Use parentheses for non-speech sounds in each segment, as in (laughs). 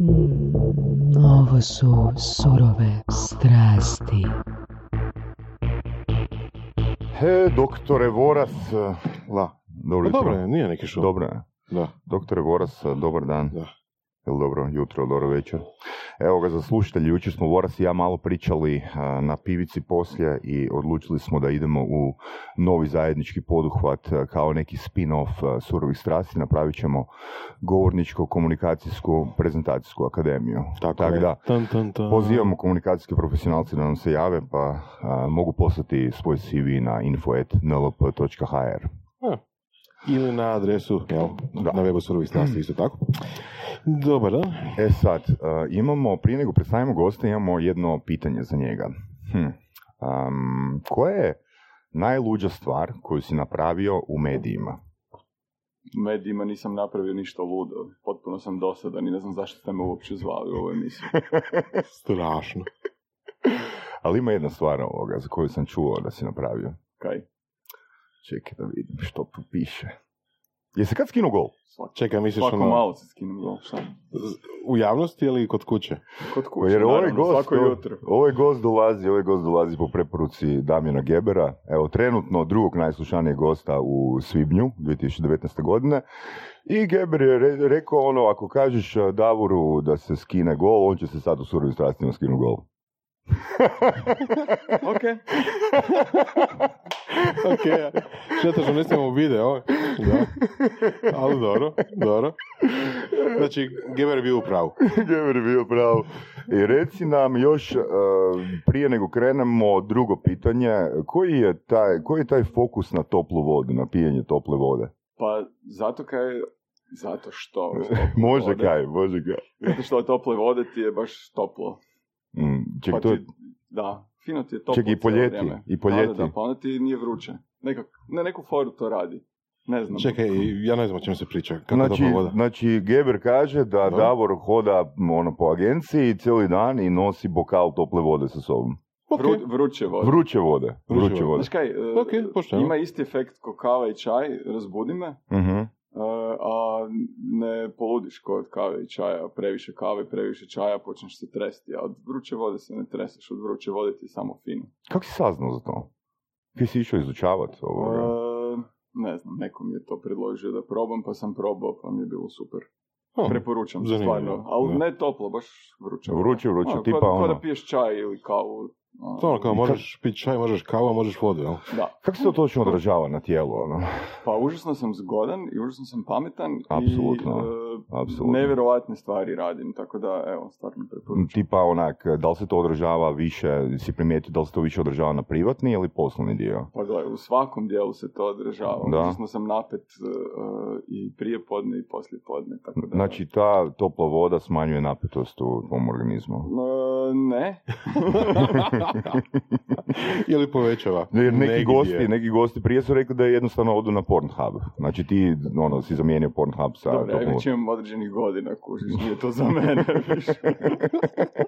Mm, ovo su surove strasti. He, doktore Voras, eh, la, dobro Pa jutro. dobro je, nije neki šov. Dobro je. Da, Doktore Voras, eh, dobar dan. da. Ili dobro jutro, ili dobro večer. Evo ga za slušatelji, jučer smo Voras i ja malo pričali na pivici poslije i odlučili smo da idemo u novi zajednički poduhvat kao neki spin-off surovih strasti. Napravit ćemo govorničko-komunikacijsku prezentacijsku akademiju. Tako je. da. Pozivamo komunikacijske profesionalce da nam se jave, pa a, mogu poslati svoj CV na info.nlp.hr. Ili na adresu, jel, Da. na webu surovi strasti isto tako. Dobar dan. E sad, a, imamo, prije nego predstavimo gosta, imamo jedno pitanje za njega. Hm. Am, koja je najluđa stvar koju si napravio u medijima? U medijima nisam napravio ništa ludo. Potpuno sam dosadan i ne znam zašto ste me uopće zvali u ovu emisiju. (laughs) Strašno. (laughs) Ali ima jedna stvar ovoga za koju sam čuo da si napravio. Kaj? Čekaj da vidim što tu piše. Jesi kad skinu gol? Svako, Čekaj, misliš svako ono, malo se skinem gol. Šta? u javnosti ili kod kuće? Kod kuće, Jer ovaj naravno, gost, svako jutro. ovaj gost dolazi, ovaj gost dolazi po preporuci Damjana Gebera, evo trenutno drugog najslušanijeg gosta u Svibnju 2019. godine. I Geber je re- rekao ono, ako kažeš uh, Davoru da se skine gol, on će se sad u surovim strastima skinu gol. (laughs) Ok. (laughs) ok, šteta što ne snimamo video, da. Ali dobro, dobro. Znači, Geber je bio u pravu. (laughs) Geber je bio pravo. I reci nam još, uh, prije nego krenemo, drugo pitanje, koji je taj, koji je taj fokus na toplu vodu, na pijenje tople vode? Pa zato kaj... Zato što... može vode- kaj, može kaj. Zato što tople vode ti je baš toplo. Mm, ček, Pa to je ti, da, fino ti je toplo Čekaj, i po cijelo ljeti, vrijeme. i po Da, da, pa onda ti nije vruće. Nekak, ne, neku foru to radi. Ne znam. Čekaj, ja ne znam o čem se priča. Kako Znači, voda? znači, Geber kaže da Da. Davor hoda ono, po agenciji cijeli dan i nosi bokal tople vode sa sobom. Ok. Vru, vruće vode. Vruće vode. Vruće Vruće vode. Znaš kaj, e, Ok, pošteno. ima isti efekt ko kava i čaj, razbudi me, Mhm. Ne poludiš kod kave i čaja, previše kave, previše čaja, počneš se tresti, a od vruće vode se ne treseš, od vruće vode ti je samo fino. Kako si saznao za to? Ti si išao izučavati ovoga? E, ne znam, neko mi je to predložio da probam, pa sam probao, pa mi je bilo super. Oh, Preporučam, zanimljivo, stvarno, ali ne toplo, baš vruće. Vruće, vruće, tipa ono- da piješ čaj ili kavu. Ono, To ono kao možeš piti čaj, možeš kavu, možeš vodu, jel? Da. Kako se to točno odražava na tijelu? Ono? Pa užasno sam zgodan i užasno sam pametan Apsolutno, i e, apsolutno. nevjerovatne stvari radim, tako da evo, stvarno preporučujem. Tipa onak, da li se to odražava više, si primijetio da li se to više odražava na privatni ili poslovni dio? Pa gledaj, u svakom dijelu se to odražava. Da. Užasno sam napet e, i prije podne i poslije podne, tako da... Znači ta topla voda smanjuje napetost u tvom organizmu. E, ne, (laughs) Ili povećava. Jer neki Negdje. gosti, neki gosti prije su rekli da je jednostavno odu na Pornhub. Znači ti ono, si zamijenio Pornhub sa dobro, ja imam određenih godina, kužiš, nije to za mene više.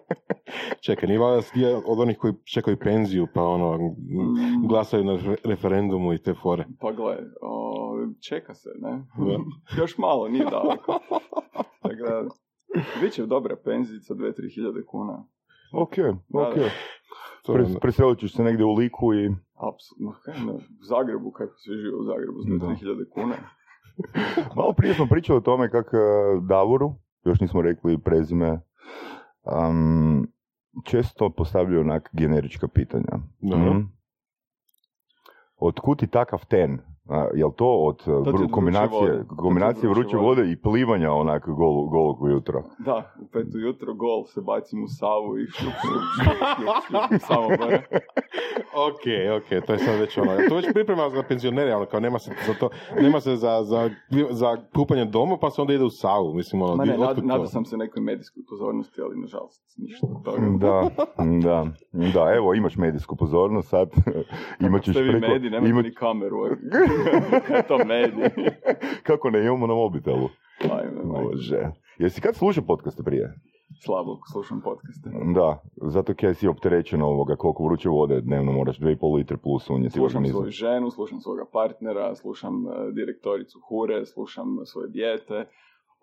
(laughs) Čekaj, nije je od onih koji čekaju penziju, pa ono, Mm. glasaju na re- referendumu i te fore. Pa gle, o, čeka se, ne? Da. (laughs) Još malo, nije daleko. (laughs) Tako da, bit će dobra penzica, 2-3 hiljade kuna. Ok, ok. Pres, preselit ćeš se negdje u liku i... Apsolutno, u Zagrebu, kako svi žive u Zagrebu. 2-3 hiljade kuna. (laughs) Malo prije smo pričali o tome kako Davoru, još nismo rekli prezime, um, često postavljaju onak generička pitanja. Mhm. Otkud ti takav ten? A, jel to od kombinacije, vode. Kombinacije vruće vode i plivanja onak gol, golog ujutro? Da, u petu jutro gol se bacim u savu i šljup, šljup, šljup, šljup, šljup, samo gore. (laughs) Ok, ok, to je sad već ono, to već priprema za penzionere, ono kao nema se za to, nema se za, za, za kupanje doma, pa se onda ide u savu, mislim ono, Ma ne, nad, to? nadao sam se nekoj medijskoj pozornosti, ali nažalost ništa od toga. Da, da, da, evo imaš medijsku pozornost sad, (laughs) imat ćeš Ste vi preko... mediji, nemate imat- ni kameru. (laughs) (laughs) To mediji? (laughs) Kako ne, imamo na mobitelu. Ajme. Bože. Jesi kad slušao podcaste prije? Slabo slušam podcaste. Da, zato kaj si opterećen ovoga, koliko vruće vode dnevno moraš, 2,5 litre plus unijeti u Slušam organizam. svoju ženu, slušam svoga partnera, slušam e, direktoricu Hure, slušam svoje dijete,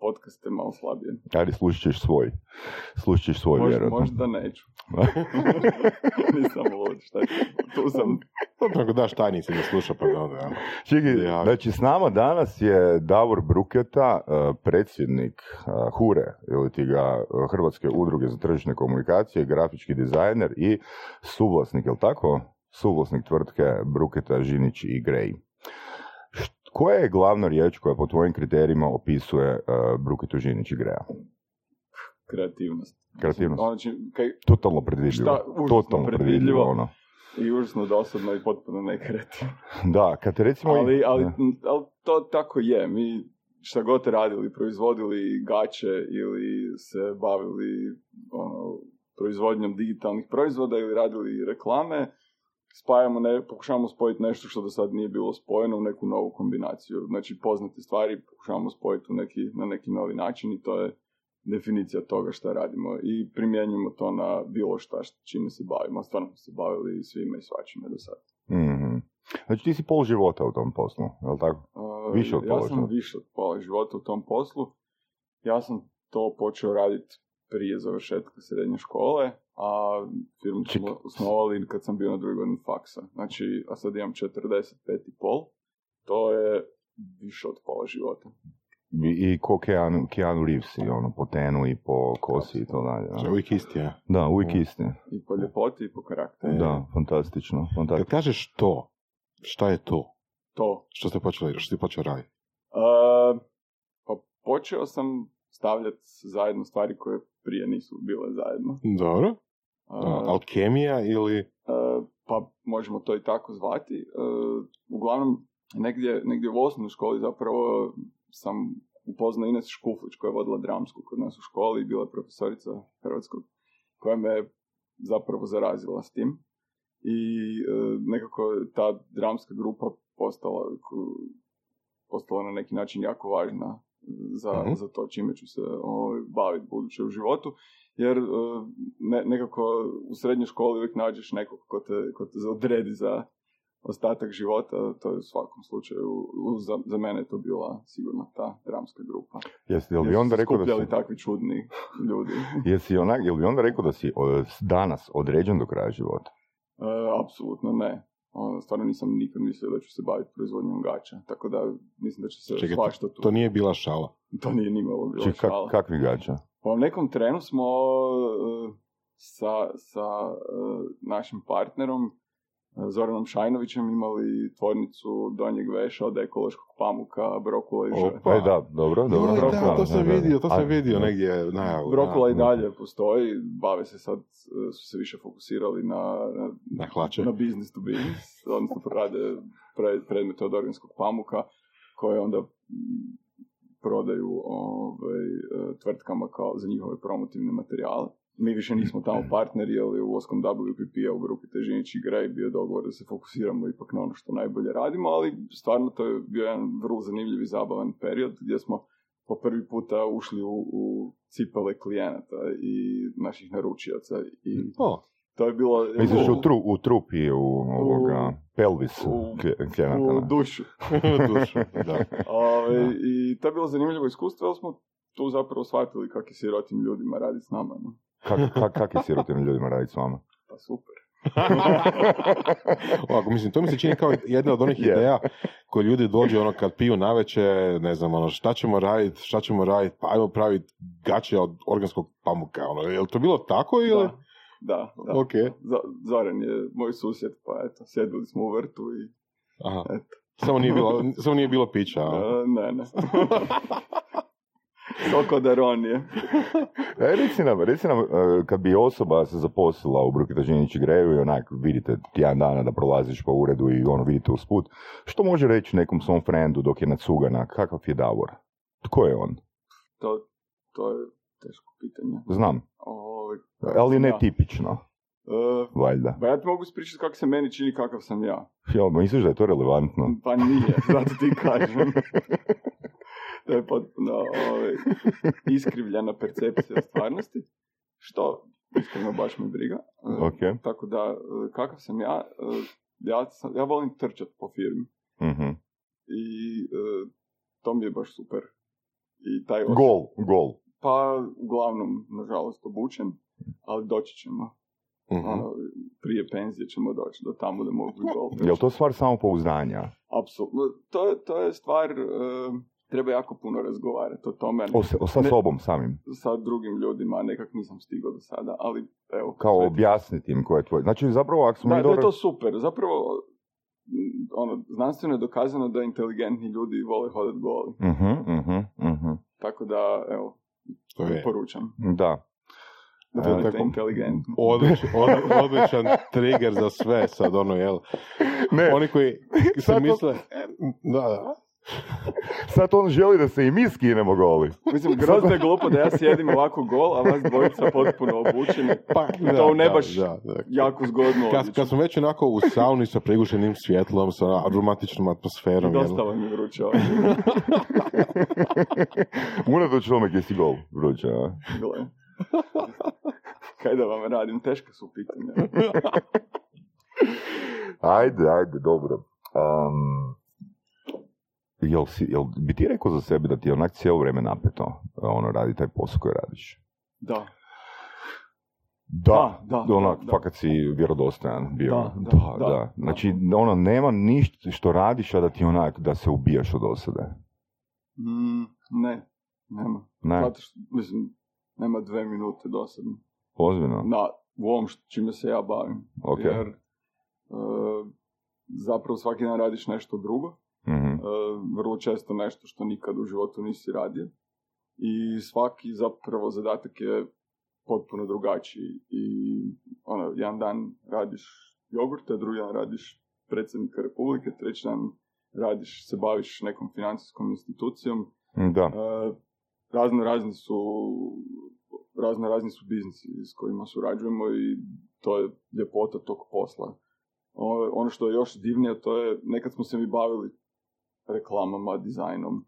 podcast je malo slabije. Ajde, slušat ćeš svoj. Slušat ćeš svoj, Možda, vjerojatno. možda neću. (laughs) Nisam lud, šta ću. Tu sam. Dobro, ako daš tajnici da sluša, pa da onda, Ja. znači s nama danas je Davor Bruketa, eh, predsjednik eh, HURE, ili ti ga eh, Hrvatske udruge za tržišne komunikacije, grafički dizajner i suvlasnik, je li tako? Suvlasnik tvrtke Bruketa, Žinić i Grej. Koja je glavna riječ koja po tvojim kriterijima opisuje eh, Bruketu, Žinić i Greja? Kreativnost. Kreativnost. Znači, kaj, Totalno predvidljivo. Šta, Totalno predvidljivo, ono. I užasno dosadno i potpuno nekreativno. (laughs) Da, kad te recimo... Ali, ali, ali to tako je. Mi šta god radili, proizvodili gaće ili se bavili ono, proizvodnjom digitalnih proizvoda ili radili reklame, spajamo, ne, pokušavamo spojiti nešto što do sad nije bilo spojeno u neku novu kombinaciju. Znači poznate stvari pokušavamo spojiti u neki, na neki novi način i to je definicija toga šta radimo i primjenjujemo to na bilo šta što- čime se bavimo. Stvarno smo se bavili svime i svačime do sad. Mhm. Znači ti si pol života u tom poslu, je li tako? Uh, Više od ja pola sam života. više od pola života u tom poslu. Ja sam to počeo raditi prije završetka srednje škole, a firmu smo osnovali kad sam bio na drugoj godini faksa. Znači, a sad imam 45 i pol. To je više od pola života. I, i ko Keanu, Keanu Reeves, i ono, po tenu i po kosi i to dalje. Znači, da. uvijek isti, ja. Da, uvijek isti. I po ljepoti i po karakteru. Da, fantastično, Kad fantastično. kažeš to, šta je to? To. Što ste počeli, što ste počeli raditi? Uh, pa počeo sam stavljati zajedno stvari koje prije nisu bile zajedno. Dobro. Uh, Alkemija ili... E, pa možemo to i tako zvati. E, uglavnom, negdje, negdje u osnovnoj školi zapravo sam upoznao Ines Škuflić koja je vodila dramsku kod nas u školi i bila je profesorica hrvatskog koja me zapravo zarazila s tim. I e, nekako ta dramska grupa postala, postala na neki način jako važna za, Mhm. za to čime ću se ovaj, baviti buduće u životu jer e, ne, nekako u srednjoj školi uvijek nađeš nekog ko te, ko te odredi za ostatak života, to je u svakom slučaju, za, za mene je to bila sigurno ta dramska grupa. Jesi, jel bi onda rekao da si... takvi čudni ljudi. (laughs) Jesi onak, jel bi onda rekao da si danas određen do kraja života? E, apsolutno ne. Ono, stvarno nisam nikad mislio da ću se baviti proizvodnjom gaća, tako da mislim da će se Čekaj, svašta tu. To nije bila šala. To nije nimalo bilo Či kak, šala. kakvi gača? Pa u nekom trenu smo e, sa, sa e, našim partnerom Zoranom Šajnovićem imali tvornicu donjeg veša od ekološkog pamuka, brokula i Opa. E, da, dobro, dobro. Joj, dobro, da, to sam vidio, to sam vidio negdje najavu. Brokula i dalje postoji, bave se sad, su se više fokusirali na, na, Na hlače. na business to business, odnosno rade pre, predmete od organskog pamuka koje onda prodaju ovaj, tvrtkama kao za njihove promotivne materijale. Mi više nismo tamo partneri, ali u Oskom WPP-a u grupi Težinić i Grej bio dogovor da se fokusiramo ipak na ono što najbolje radimo, ali stvarno to je bio jedan vrlo zanimljiv i zabavan period gdje smo po prvi puta ušli u, u cipele klijenata i naših naručioca i O, to je bilo... Misliš u, tru, u trup i u ovoga, pelvis u- klije- klijenata, u ne? dušu. (laughs) dušu, da. (laughs) Ove, I to je bilo zanimljivo iskustvo, jer smo tu zapravo shvatili kakvi sirotim ljudima radi s nama. No? Kak, kak, kak je sirotim ljudima raditi s vama? Pa super. (laughs) Ovako, mislim, to mi se čini kao jedna od onih ideja koje ljudi dođu ono kad piju naveče, ne znam, ono, šta ćemo raditi, šta ćemo raditi, pa ajmo praviti gaće od organskog pamuka, ono, je li to bilo tako ili? Da, da. da. Ok. Z- Zoran je moj susjed, pa eto, sjedili smo u vrtu i... Aha. Eto. Samo nije bilo, (laughs) samo nije bilo pića. a? E, ne, ne. (laughs) Soko Daronije. (laughs) E, reci nam, reci nam, e, kad bi osoba se zaposlila u Brukita Žinić Greju i onak vidite tjedan dana da prolaziš po uredu i ono vidite usput, što može reći nekom svom frendu dok je nacugana, kakav je Davor? Tko je on? To, to je teško pitanje. Znam, Ovaj, ali ne ja. tipično, E, valjda. Pa ja ti mogu ispričati kako se meni čini kakav sam ja. Jel, misliš da je to relevantno? Pa nije, zato ti kažem. (laughs) to je potpuno ovaj, (laughs) iskrivljena percepcija stvarnosti. Što, iskreno, baš me briga. E, Ok. Tako da, e, kakav sam ja, e, ja, sam, ja volim trčat po firmi. Mhm. I e, to mi je baš super. i taj Gol, gol. Pa, uglavnom, nažalost, obučen, ali doći ćemo. Mhm. Ono, prije penzije ćemo doći do tamo da mogu gol. Je li to stvar samopouzdanja? Apsolutno. To, je- to je stvar, e, treba jako puno razgovarati o tome. O, o sa Ne- sobom samim. Sa drugim ljudima, nekak nisam stigao do sada, ali evo. Kao objasniti im ko je tvoj. Znači, zapravo, ako smo Da, mi da je dobro... to super. Zapravo, m, ono, znanstveno je dokazano da inteligentni ljudi vole hodati goli. Mhm, mhm, mhm. Tako da, evo, To je poručam. Da. Da E, budete tako- inteligentni. odličan, od- odličan trigger za sve sad, ono, jel? Ne, Oni koji (laughs) se to- misle, e, da, da, (laughs) sad on želi da se i mi skinemo goli. Mislim, grozno je glupo da ja sjedim ovako gol, a vas dvojica potpuno obučeni. pa, I to ne baš da, da. jako zgodno Kad, kad smo već onako u sauni sa prigušenim svjetlom, sa romantičnom atmosferom, jel? Dosta vam je vruće (laughs) ovdje. Unatoč tome gdje si gol, vruće, a? Gle. Kaj da vam radim, teška su pitanja. (laughs) Ajde, ajde, dobro. Um, jel, si, jel bi ti rekao za sebe da ti je onak cijelo vrijeme napeto ono radi taj posao koji radiš? Da. Da, Da, da, onak, da, da. fakat si vjerodostojan bio. Da, da, da, da, da. Znači, ono, nema ništa što radiš, a da ti onak, da se ubijaš od osade. Mm, ne, nema. Ne, Zato što, mislim, nema dve minute dosadno. ozbiljno. Na, u ovom što, čime se ja bavim. Ok. Jer e, zapravo svaki dan radiš nešto drugo. Mhm. e, vrlo često nešto što nikad u životu nisi radio. I svaki zapravo zadatak je potpuno drugačiji. I ono, jedan dan radiš jogurte, drugi dan radiš predsjednika Republike, treći dan radiš, se baviš nekom financijskom institucijom. Da. E, razno razni su razno razni su biznisi s kojima surađujemo i to je ljepota tog posla. O- Ono što je još divnije, to je, nekad smo se mi bavili reklamama, dizajnom.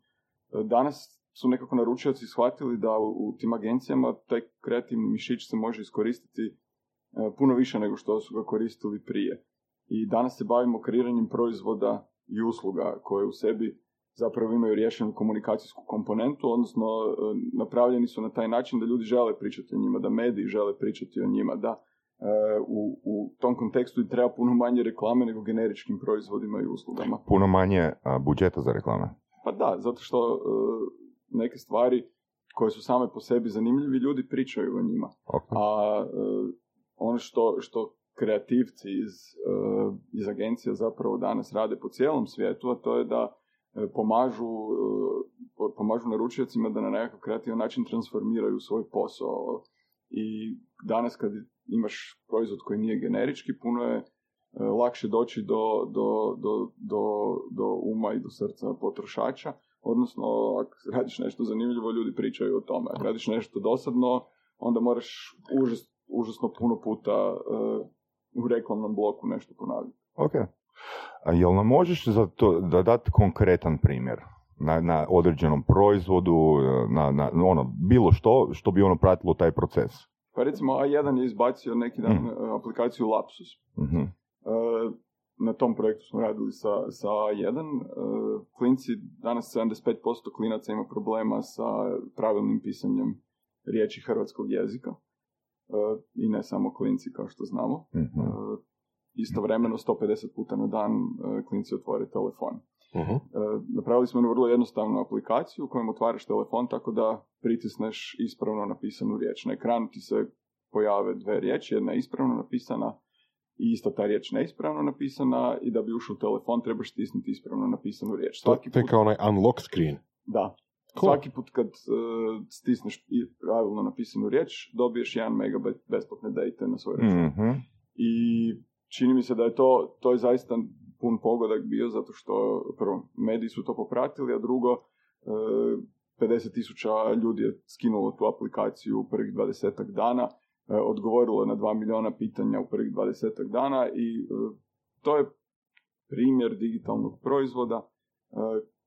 E, Danas su nekako naručioci shvatili da u, tim agencijama taj kreativni mišić se može iskoristiti e, puno više nego što su ga koristili prije. I danas se bavimo kreiranjem proizvoda i usluga koje u sebi zapravo imaju riješenu komunikacijsku komponentu, odnosno e, napravljeni su na taj način da ljudi žele pričati o njima, da mediji žele pričati o njima, da u, u tom kontekstu i treba puno manje reklame nego generičkim proizvodima i uslugama. Puno manje a, budžeta za reklame. Pa da, zato što e, neke stvari koje su same po sebi zanimljivi, ljudi pričaju o njima. Ok. A e, ono što, što kreativci iz, e, iz agencija zapravo danas rade po cijelom svijetu, a to je da pomažu, po- pomažu naručiocima da na nekakav kreativan način transformiraju svoj posao. I danas kad imaš proizvod koji nije generički, puno je e, lakše doći do, do, do, do, do uma i do srca potrošača, odnosno ako radiš nešto zanimljivo, ljudi pričaju o tome. Ako radiš nešto dosadno, onda moraš užas, užasno puno puta e, u reklamnom bloku nešto ponavljati. Ok. A jel nam možeš za to da dati konkretan primjer na, na određenom proizvodu, na, na ono, bilo što, što bi ono pratilo taj proces? Pa recimo A1 je izbacio neki dan Mm. aplikaciju Lapsus. Mhm. E, na tom projektu smo radili sa, sa A1. E, klinci, danas 75% klinaca ima problema sa pravilnim pisanjem riječi hrvatskog jezika. E, I ne samo klinci, kao što znamo. Mhm. E, istovremeno 150 puta na dan e, klinci otvore telefon. E, napravili smo jednu vrlo jednostavnu aplikaciju kojom otvaraš telefon tako da pritisneš ispravno napisanu riječ. Na ekranu ti se pojave dve riječi, jedna je ispravno napisana i ista ta riječ neispravno napisana i da bi ušao u telefon trebaš stisnuti ispravno napisanu riječ. To, Svaki to je put, kao onaj unlock screen. da, Cool. svaki put kad e, stisneš pravilno napisanu riječ, dobiješ 1 megabajt besplatne date na svoj račun. Mhm. I čini mi se da je to, to je zaista pun pogodak bio zato što prvo mediji su to popratili, a drugo e, 50 tisuća ljudi je skinulo tu aplikaciju u prvih 20 dana, e, odgovorilo na 2 miliona pitanja u prvih 20 dana i e, to je primjer digitalnog proizvoda e,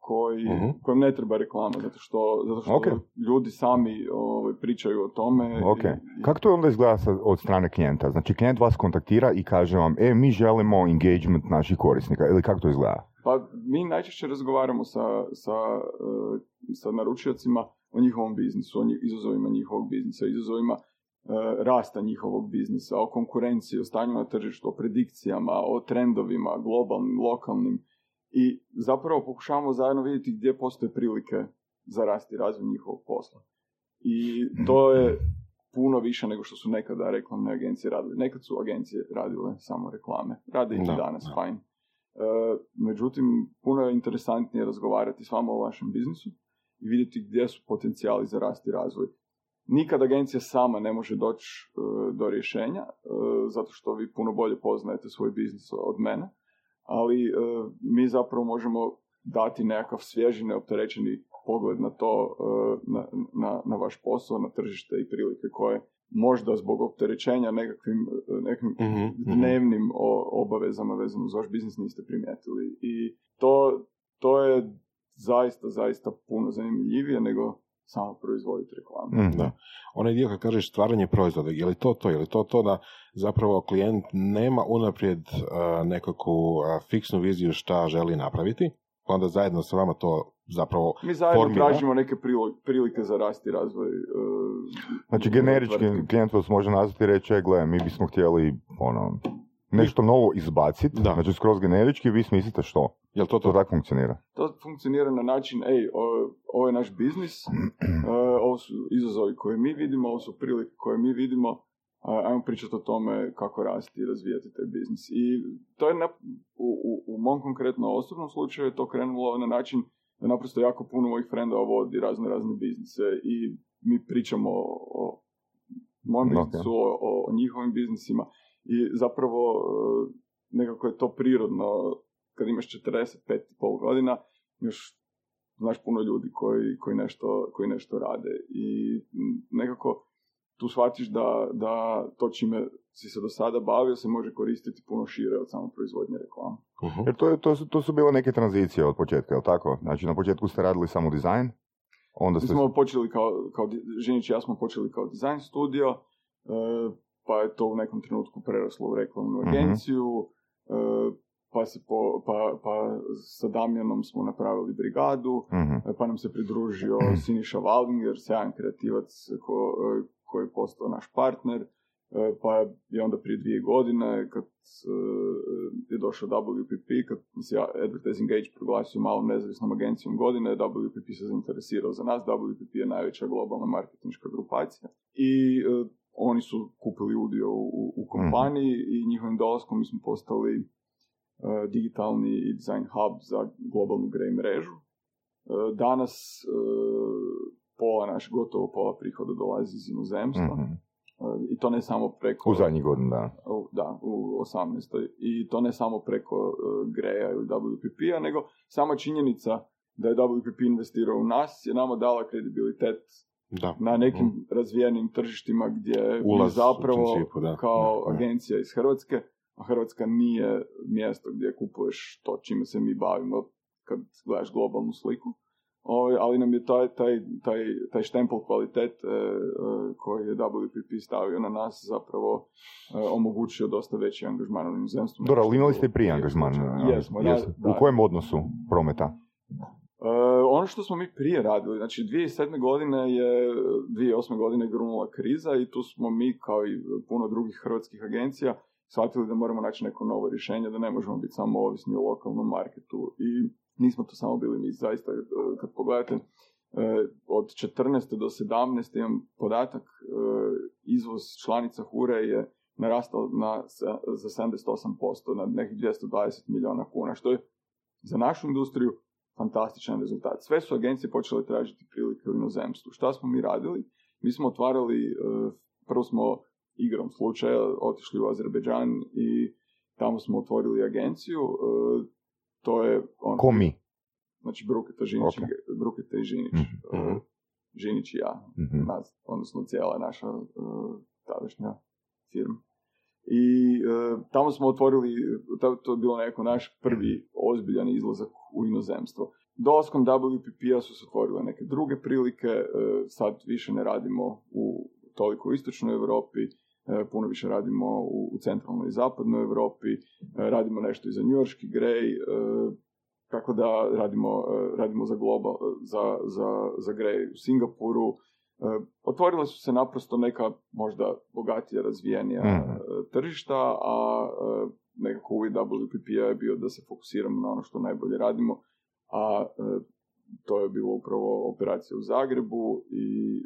koji, Mhm. kojem ne treba reklama, zato što, zato što Ok. ljudi sami ovaj, pričaju o tome. Ok. i- i- Kako to onda izgleda od strane klijenta? Znači, klijent vas kontaktira i kaže vam, e, mi želimo engagement naših korisnika, ili kako to izgleda? Pa mi najčešće razgovaramo sa, sa, e, sa naručiocima o njihovom biznisu, o izazovima njihovog biznisa, izazovima e, rasta njihovog biznisa, o konkurenciji, o stanju na tržištu, o predikcijama, o trendovima, globalnim, lokalnim i zapravo pokušavamo zajedno vidjeti gdje postoje prilike za rast i razvoj njihovog posla. I to je puno više nego što su nekada reklamne agencije radile. Nekad su agencije radile samo reklame. Rade i Da, danas, da. fajn. E, međutim, puno je interesantnije razgovarati s vama o vašem biznisu i vidjeti gdje su potencijali za rast i razvoj. Nikad agencija sama ne može doći e, do rješenja, e, zato što vi puno bolje poznajete svoj biznis od mene, ali e, mi zapravo možemo dati nekakav svježi, neopterećeni pogled na to, e, na, na, na vaš posao, na tržište i prilike koje možda zbog opterećenja nekakvim, e, nekim Mhm, mhm. dnevnim o- obavezama vezano uz vaš biznis niste primijetili. I to, to je zaista, zaista puno zanimljivije nego samo proizvoditi reklamu. Mhm. Da. Onaj dio kad kažeš stvaranje proizvoda, je li to to? Je li to to da zapravo klijent nema unaprijed uh, nekakvu uh, fiksnu viziju šta želi napraviti, pa onda zajedno sa vama to zapravo Mi zajedno formira? tražimo neke prilike za rast i razvoj. e, Znači, generički klijent vas može nazvati i reći, "E, gle, mi bismo htjeli ono, nešto novo izbaciti, znači skroz generički, vi smislite što. Jel to To to? tako funkcionira. To funkcionira na način, ej, ovo je naš biznis, (clears throat) e, ovo su izazovi koje mi vidimo, ovo su prilike koje mi vidimo, a, ajmo pričati o tome kako rasti i razvijati taj biznis. I to je na, u, u, u mom konkretno osobnom slučaju je to krenulo na način da naprosto jako puno mojih frendova vodi razne razne biznise i mi pričamo o, o Ok. biznisu, o, o, o njihovim biznisima i zapravo e, nekako je to prirodno kad imaš 45 i pol godina, još znaš puno ljudi koji, koji, nešto, koji nešto rade i nekako tu shvatiš da, da to čime si se do sada bavio se može koristiti puno šire od samo proizvodnje reklame. Mhm. Jer to, je, to, su, to su bile neke tranzicije od početka, jel tako? Znači, na početku ste radili samo dizajn, onda Mi ste... smo počeli kao, kao Žinić i ja smo počeli kao dizajn studio, e, pa je to u nekom trenutku preraslo u reklamnu Mhm. agenciju, e, pa, se po, pa, pa sa Damjanom smo napravili brigadu, Mhm. E, pa nam se pridružio Siniša Valdinger, sjajan kreativac ko, e, koji je postao naš partner, pa je onda prije dvije godine kad je došao WPP, kad se Advertising Age proglasio malom nezavisnom agencijom godine, WPP se zainteresirao za nas, WPP je najveća globalna marketinška grupacija i oni su kupili udio u, u- u kompaniji i njihovim dolaskom mi smo postali e, digitalni i design hub za globalnu grey mrežu. E, Danas e, pola naš, gotovo pola prihoda dolazi iz inozemstva. Mhm. E, I to ne samo preko... U zadnjih godina, da. u- Da, u 18. I to ne samo preko uh, Greja ili WPP-a, nego sama činjenica da je WPP investirao u nas je nama dala kredibilitet Da. na nekim razvijenim tržištima gdje. Ulaz zapravo principu, da. kao Da, agencija iz Hrvatske, a Hrvatska nije mjesto gdje kupuješ to čime se mi bavimo kad gledaš globalnu sliku. Ovaj, ali nam je taj, taj, taj, taj štempel kvalitete e, e, koji je WPP stavio na nas zapravo e, omogućio dosta veći angažman u inozemstvu. Dobro, ali imali ste prije angažman. Jesmo, da, jesu. da. U kojem odnosu prometa? E, ono što smo mi prije radili, znači 2007. godine je, 2008. godine grunula kriza i tu smo mi kao i puno drugih hrvatskih agencija shvatili da moramo naći neko novo rješenje, da ne možemo biti samo ovisni o lokalnom marketu i nismo to samo bili mi, zaista e, kad pogledate e, od 14. do 17. imam podatak, izvoz članica Hure je narastao na, za 78% na nekih 220 milijuna kuna, što je za našu industriju fantastičan rezultat. Sve su agencije počele tražiti prilike u inozemstvu. Šta smo mi radili? Mi smo otvarali, e, prvo smo igrom slučaja otišli u Azerbejdžan i tamo smo otvorili agenciju. e, To je on, Ko mi? znači Bruketa, Žinić, Ok. i- Bruketa i Žinić. Mhm, e. Žinić i ja Mhm. nas, odnosno cijela naša tadašnja firma. I e, tamo smo otvorili, to, je bilo neko naš prvi ozbiljan izlazak u inozemstvo. Dolaskom WPP-a su se otvorile neke druge prilike, e, sad više ne radimo u toliko istočnoj Europi, e, puno više radimo u, u centralnoj i zapadnoj Europi, e, radimo nešto i za njujorški grej, e, tako da radimo, e, radimo za Global, za, za, za Grey u Singapuru. E, Otvorile su se naprosto neka možda bogatija, razvijenija e, tržišta, a e, nekako uvijek WPP-a je bio da se fokusiramo na ono što najbolje radimo, a to je bilo upravo operacija u Zagrebu i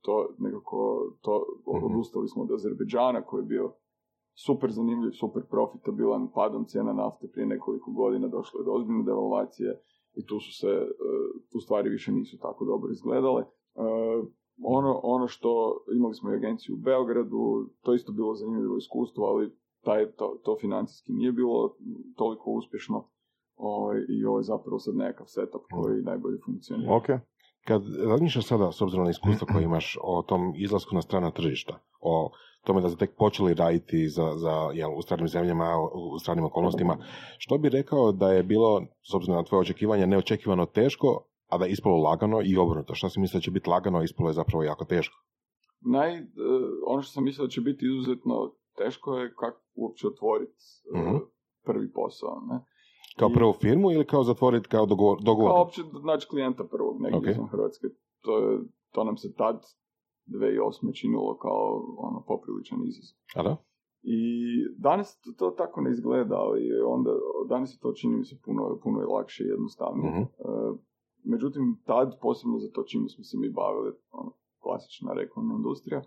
to nekako, to Mhm. odustali smo od Azerbeđana koji je bio super zanimljiv, super profitabilan, padom cijena nafte prije nekoliko godina došlo je do ozbiljne devalvacije i tu su se, tu stvari više nisu tako dobro izgledale. E, ono, ono što, imali smo i agenciju u Beogradu, to isto bilo zanimljivo iskustvo, ali taj, to, to financijski nije bilo toliko uspješno ovaj, i ovo je zapravo sad nekakav setup koji najbolje funkcionira. Ok. Kad razmišljaš sada, s obzirom na iskustvo koje imaš o tom izlasku na strana tržišta, o tome da ste tek počeli raditi za, za, jel, u stranim zemljama, u stranim okolnostima, što bi rekao da je bilo, s obzirom na tvoje očekivanja, neočekivano teško, a da je ispalo lagano i obrnuto? Što si mislio da će biti lagano, a ispalo je zapravo jako teško? Naj, e, ono što sam mislio da će biti izuzetno teško je kako uopće otvoriti e, Mhm. prvi posao. Ne? Kao I- prvu firmu ili kao zatvoriti kao dogovor? dogovor? Kao uopće naći klijenta prvog negdje Ok. izvan Hrvatske. To, je, to nam se tad 2008. činilo kao ono, popriličan izazov. A da? I danas to, to tako ne izgleda, ali onda, danas je to čini mi se puno, puno je lakše i jednostavnije. E, međutim, tad, posebno za to čime smo se mi bavili, ono, klasična reklamna industrija,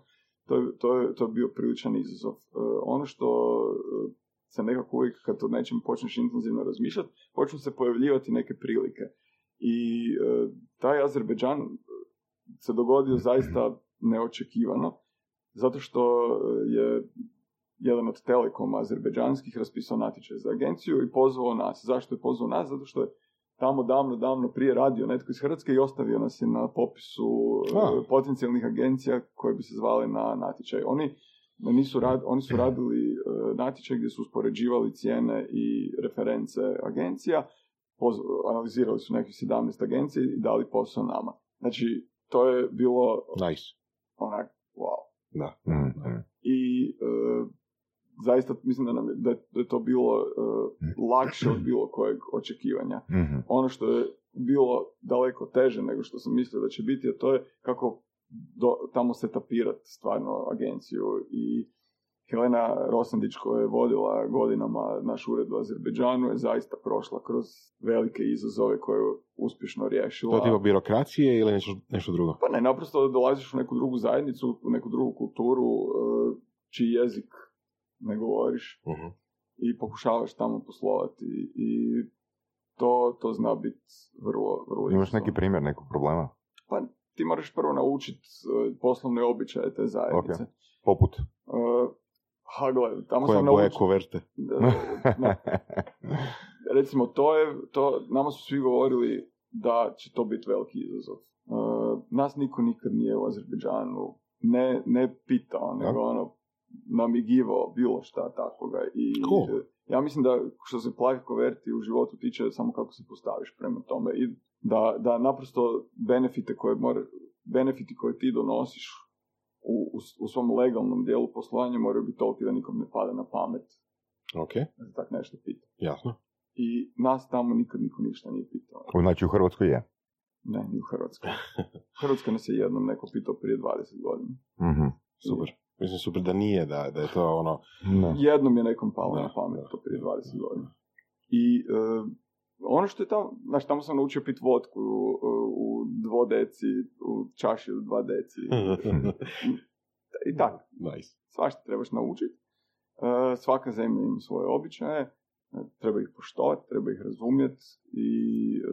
to je, to je, to je bio priličan izazov. E, ono što e, se nekako uvijek kad o nečem počneš intenzivno razmišljati, počnu se pojavljivati neke prilike. I e, taj Azerbeđan se dogodio zaista neočekivano, zato što je jedan od telekoma azerbeđanskih raspisao natječaj za agenciju i pozvao nas. Zašto je pozvao nas? Zato što je tamo davno, davno prije radio netko iz Hrvatske i ostavio nas je na popisu A. e, potencijalnih agencija koje bi se zvali na natječaj. Oni nisu rad, oni su radili e, natječaj gdje su uspoređivali cijene i reference agencija, poz- analizirali su nekih 17 agencija i dali posao nama. Znači, to je bilo Nice. onak, wow. Da. Mhm. I e, zaista mislim da, nam je, da, je, to bilo e, lakše od bilo kojeg očekivanja. Mhm. Ono što je bilo daleko teže nego što sam mislio da će biti, a to je kako do, tamo se tapirati stvarno agenciju i Helena Rosandić koja je vodila godinama naš ured u Azerbeđanu je zaista prošla kroz velike izazove koje je uspješno riješila. To je tipa birokracije ili nešto, nešto drugo? Pa ne, naprosto dolaziš u neku drugu zajednicu, u neku drugu kulturu, e, čiji jezik ne govoriš Mhm. i pokušavaš tamo poslovati i to, to zna biti vrlo, vrlo Imaš neki primjer nekog problema? Pa ti moraš prvo naučiti poslovne običaje te zajednice. Poput? E, ha, gle, tamo Koja sam boja naučio... koverte? ne, (laughs) recimo, to je, to, nama su svi govorili da će to biti veliki izazov. E, nas niko nikad nije u Azerbeđanu ne, ne pitao, nego ono, namigivao bilo šta takvoga. I Cool. e, ja mislim da što se plave koverti u životu tiče samo kako se postaviš prema tome i da, da naprosto benefite koje mora, benefiti koje ti donosiš u, u, u svom legalnom dijelu poslovanja moraju biti toliki da nikom ne pada na pamet Ok, da tak nešto pita. jasno. I nas tamo nikad niko ništa nije pitao. Znači u Hrvatskoj je. Ne, ni u Hrvatskoj. U Hrvatskoj nas je jednom neko pitao prije 20 godina. Mhm. Super. Mislim, super da nije, da, da je to ono... Da. Jednom je nekom palo na pamet to prije 20 godina. I e, ono što je tamo, znači tamo sam naučio pit vodku u, u dvodeci, u čaši od dva deci. (laughs) I tako, nice. svašta trebaš naučiti. E, svaka zemlja ima svoje običaje, e, treba ih poštovati, treba ih razumjeti i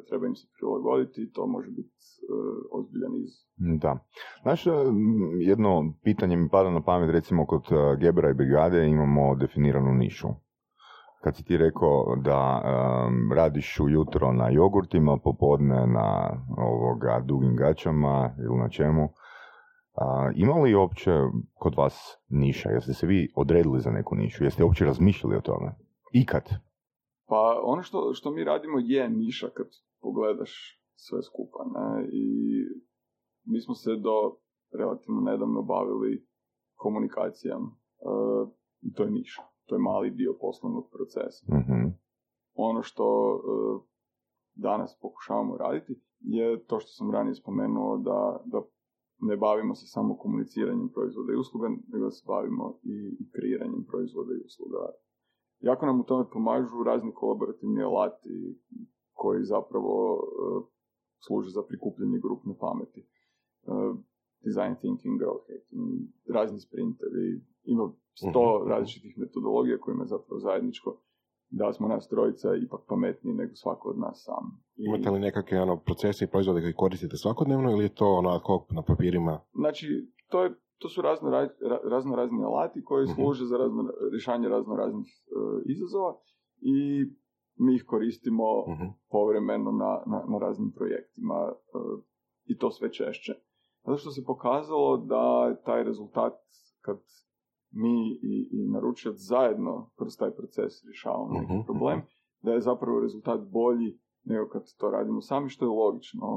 treba im se prilagoditi i to može biti e, ozbiljan izazov. Da. Znaš, m, jedno pitanje mi pada na pamet, recimo kod uh, Gebera i Brigade imamo definiranu nišu. Kad si ti rekao da um, radiš ujutro na jogurtima, popodne na ovoga dugim gaćama ili na čemu, a, ima li uopće kod vas niša? Jeste se vi odredili za neku nišu? Jeste uopće razmišljali o tome? Ikad? Pa ono što, što mi radimo je niša kad pogledaš sve skupa. Ne? I mi smo se do relativno nedavno bavili komunikacijama. E, I to je niša. To je mali dio poslovnog procesa. Mhm. Ono što e, danas pokušavamo raditi je to što sam ranije spomenuo da, da ne bavimo se samo komuniciranjem proizvoda i usluga, nego se bavimo i, i kreiranjem proizvoda i usluga. Jako nam u tome pomažu razni kolaborativni alati koji zapravo uh, služe za prikupljanje grupne pameti. Uh, design thinking, growth hacking, razni sprintevi, ima sto Mhm. različitih metodologija kojima je zapravo zajedničko da smo nas trojica ipak pametniji nego svako od nas sam. I, Imate li nekakve ono, procese i proizvode koji koristite svakodnevno ili je to ono ad hoc na papirima? Znači, to, je, to su razno, raz- ra- razno razni alati koji Mhm. služe za razno, rješavanje razno raznih e, izazova i mi ih koristimo Mhm. povremeno na, na, na raznim projektima e, i to sve češće. Zato što se pokazalo da taj rezultat kad mi i, i naručioc zajedno kroz taj proces rješavamo neki Mhm, problem, da je zapravo rezultat bolji nego kad to radimo sami, što je logično.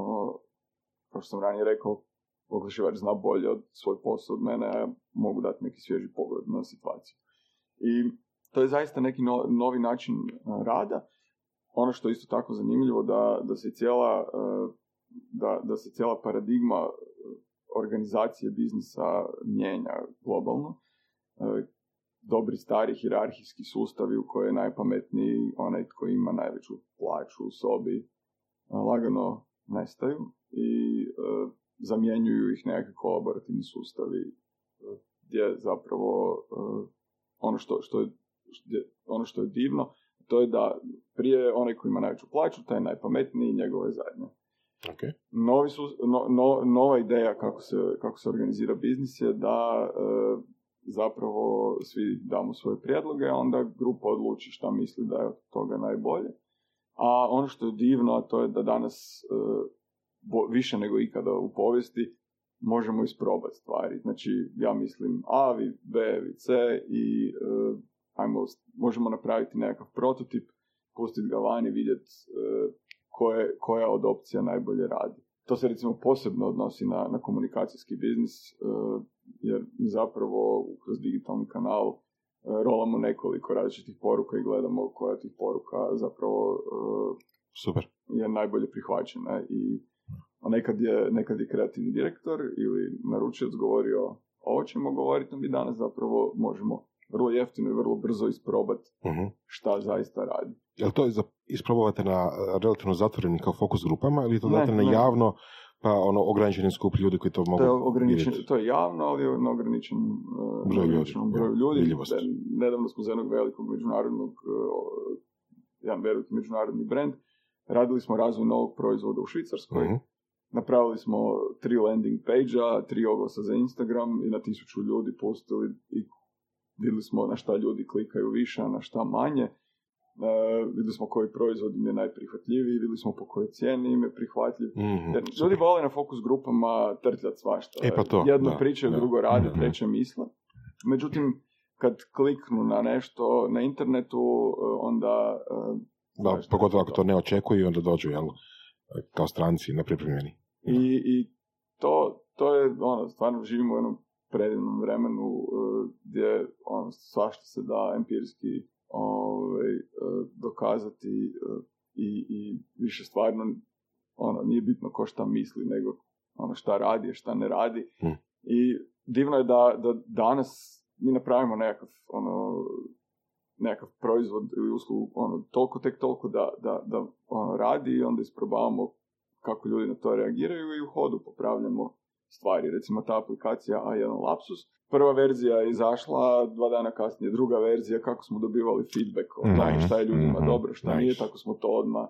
Kao što sam ranije rekao, oglašivač zna bolje od svoj posao od mene, a mogu dati neki svježi pogled na situaciju. I to je zaista neki no- novi način a, rada. Ono što je isto tako zanimljivo da, da se cijela a, da, da se cijela paradigma a, organizacije biznisa mijenja globalno. E, Dobri stari hirarhijski sustavi u kojoj je najpametniji onaj tko ima najveću plaću u sobi lagano nestaju i e, zamjenjuju ih nekakvi kolaborativni sustavi e, gdje zapravo e, ono što, što je ono što je divno to je da prije onaj koji ima najveću plaću taj je najpametniji njegove zadnje Ok. Novi sus- no, no- nova ideja kako se, kako se organizira biznis je da e, zapravo svi damo svoje prijedloge, a onda grupa odluči šta misli da je od toga najbolje. A ono što je divno, a to je da danas e, bo- više nego ikada u povijesti možemo isprobati stvari. Znači, ja mislim A, vi B, vi C i e, ajmo, možemo napraviti nekakav prototip, pustiti ga van i vidjeti e, koje, koja od opcija najbolje radi. To se recimo posebno odnosi na, na komunikacijski biznis, e, jer mi zapravo kroz digitalni kanal e, rolamo nekoliko različitih poruka i gledamo koja tih poruka zapravo e, Super. je najbolje prihvaćena i a nekad je, nekad je kreativni direktor ili naručioc govorio ovo ćemo govoriti, mi danas zapravo možemo vrlo jeftino i vrlo brzo isprobati Mhm. šta zaista radi. Jel to za- isprobavate na relativno zatvorenim kao fokus grupama ili to date na javno pa ono ograničeni skup ljudi koji to mogu To je, ograničen, to je javno, ali je na ograničen, uh, Broj ljudi, ograničenom broju ja, ljudi. Da, Nedavno smo za jednog velikog međunarodnog, uh, jedan veliki međunarodni brand, radili smo razvoj novog proizvoda u Švicarskoj. Mhm. Napravili smo tri landing page-a, tri oglasa za Instagram i na tisuću ljudi pustili i vidjeli smo na šta ljudi klikaju više, a na šta manje. E, vidjeli smo koji proizvod im je najprihvatljiviji, vidjeli smo po kojoj cijeni im je prihvatljiv. Mhm, Jer ljudi vole na fokus grupama trtljati svašta. E, pa to, Jedno da, pričaju, da. drugo rade, Mhm. treće misle. Međutim, kad kliknu na nešto na internetu, e, onda... Da, pogotovo ako to ne očekuju i onda dođu jel, kao stranci nepripremljeni. I, i to, to je, ono, stvarno živimo u jednom predivnom vremenu e, gdje ono, svašta se da empirijski ovaj, e, dokazati e, i, i više stvarno ono, nije bitno ko šta misli, nego ono šta radi, šta ne radi. Hmm. I divno je da, da danas mi napravimo nekakav ono, nekakav proizvod ili uslugu ono, toliko, tek toliko da, da, da ono, radi i onda isprobavamo kako ljudi na to reagiraju i u hodu popravljamo stvari. Recimo ta aplikacija A1 Lapsus. Prva verzija je izašla, dva dana kasnije druga verzija, kako smo dobivali feedback o Mhm, šta je ljudima mhm, dobro, šta nice. nije, tako smo to odmah e,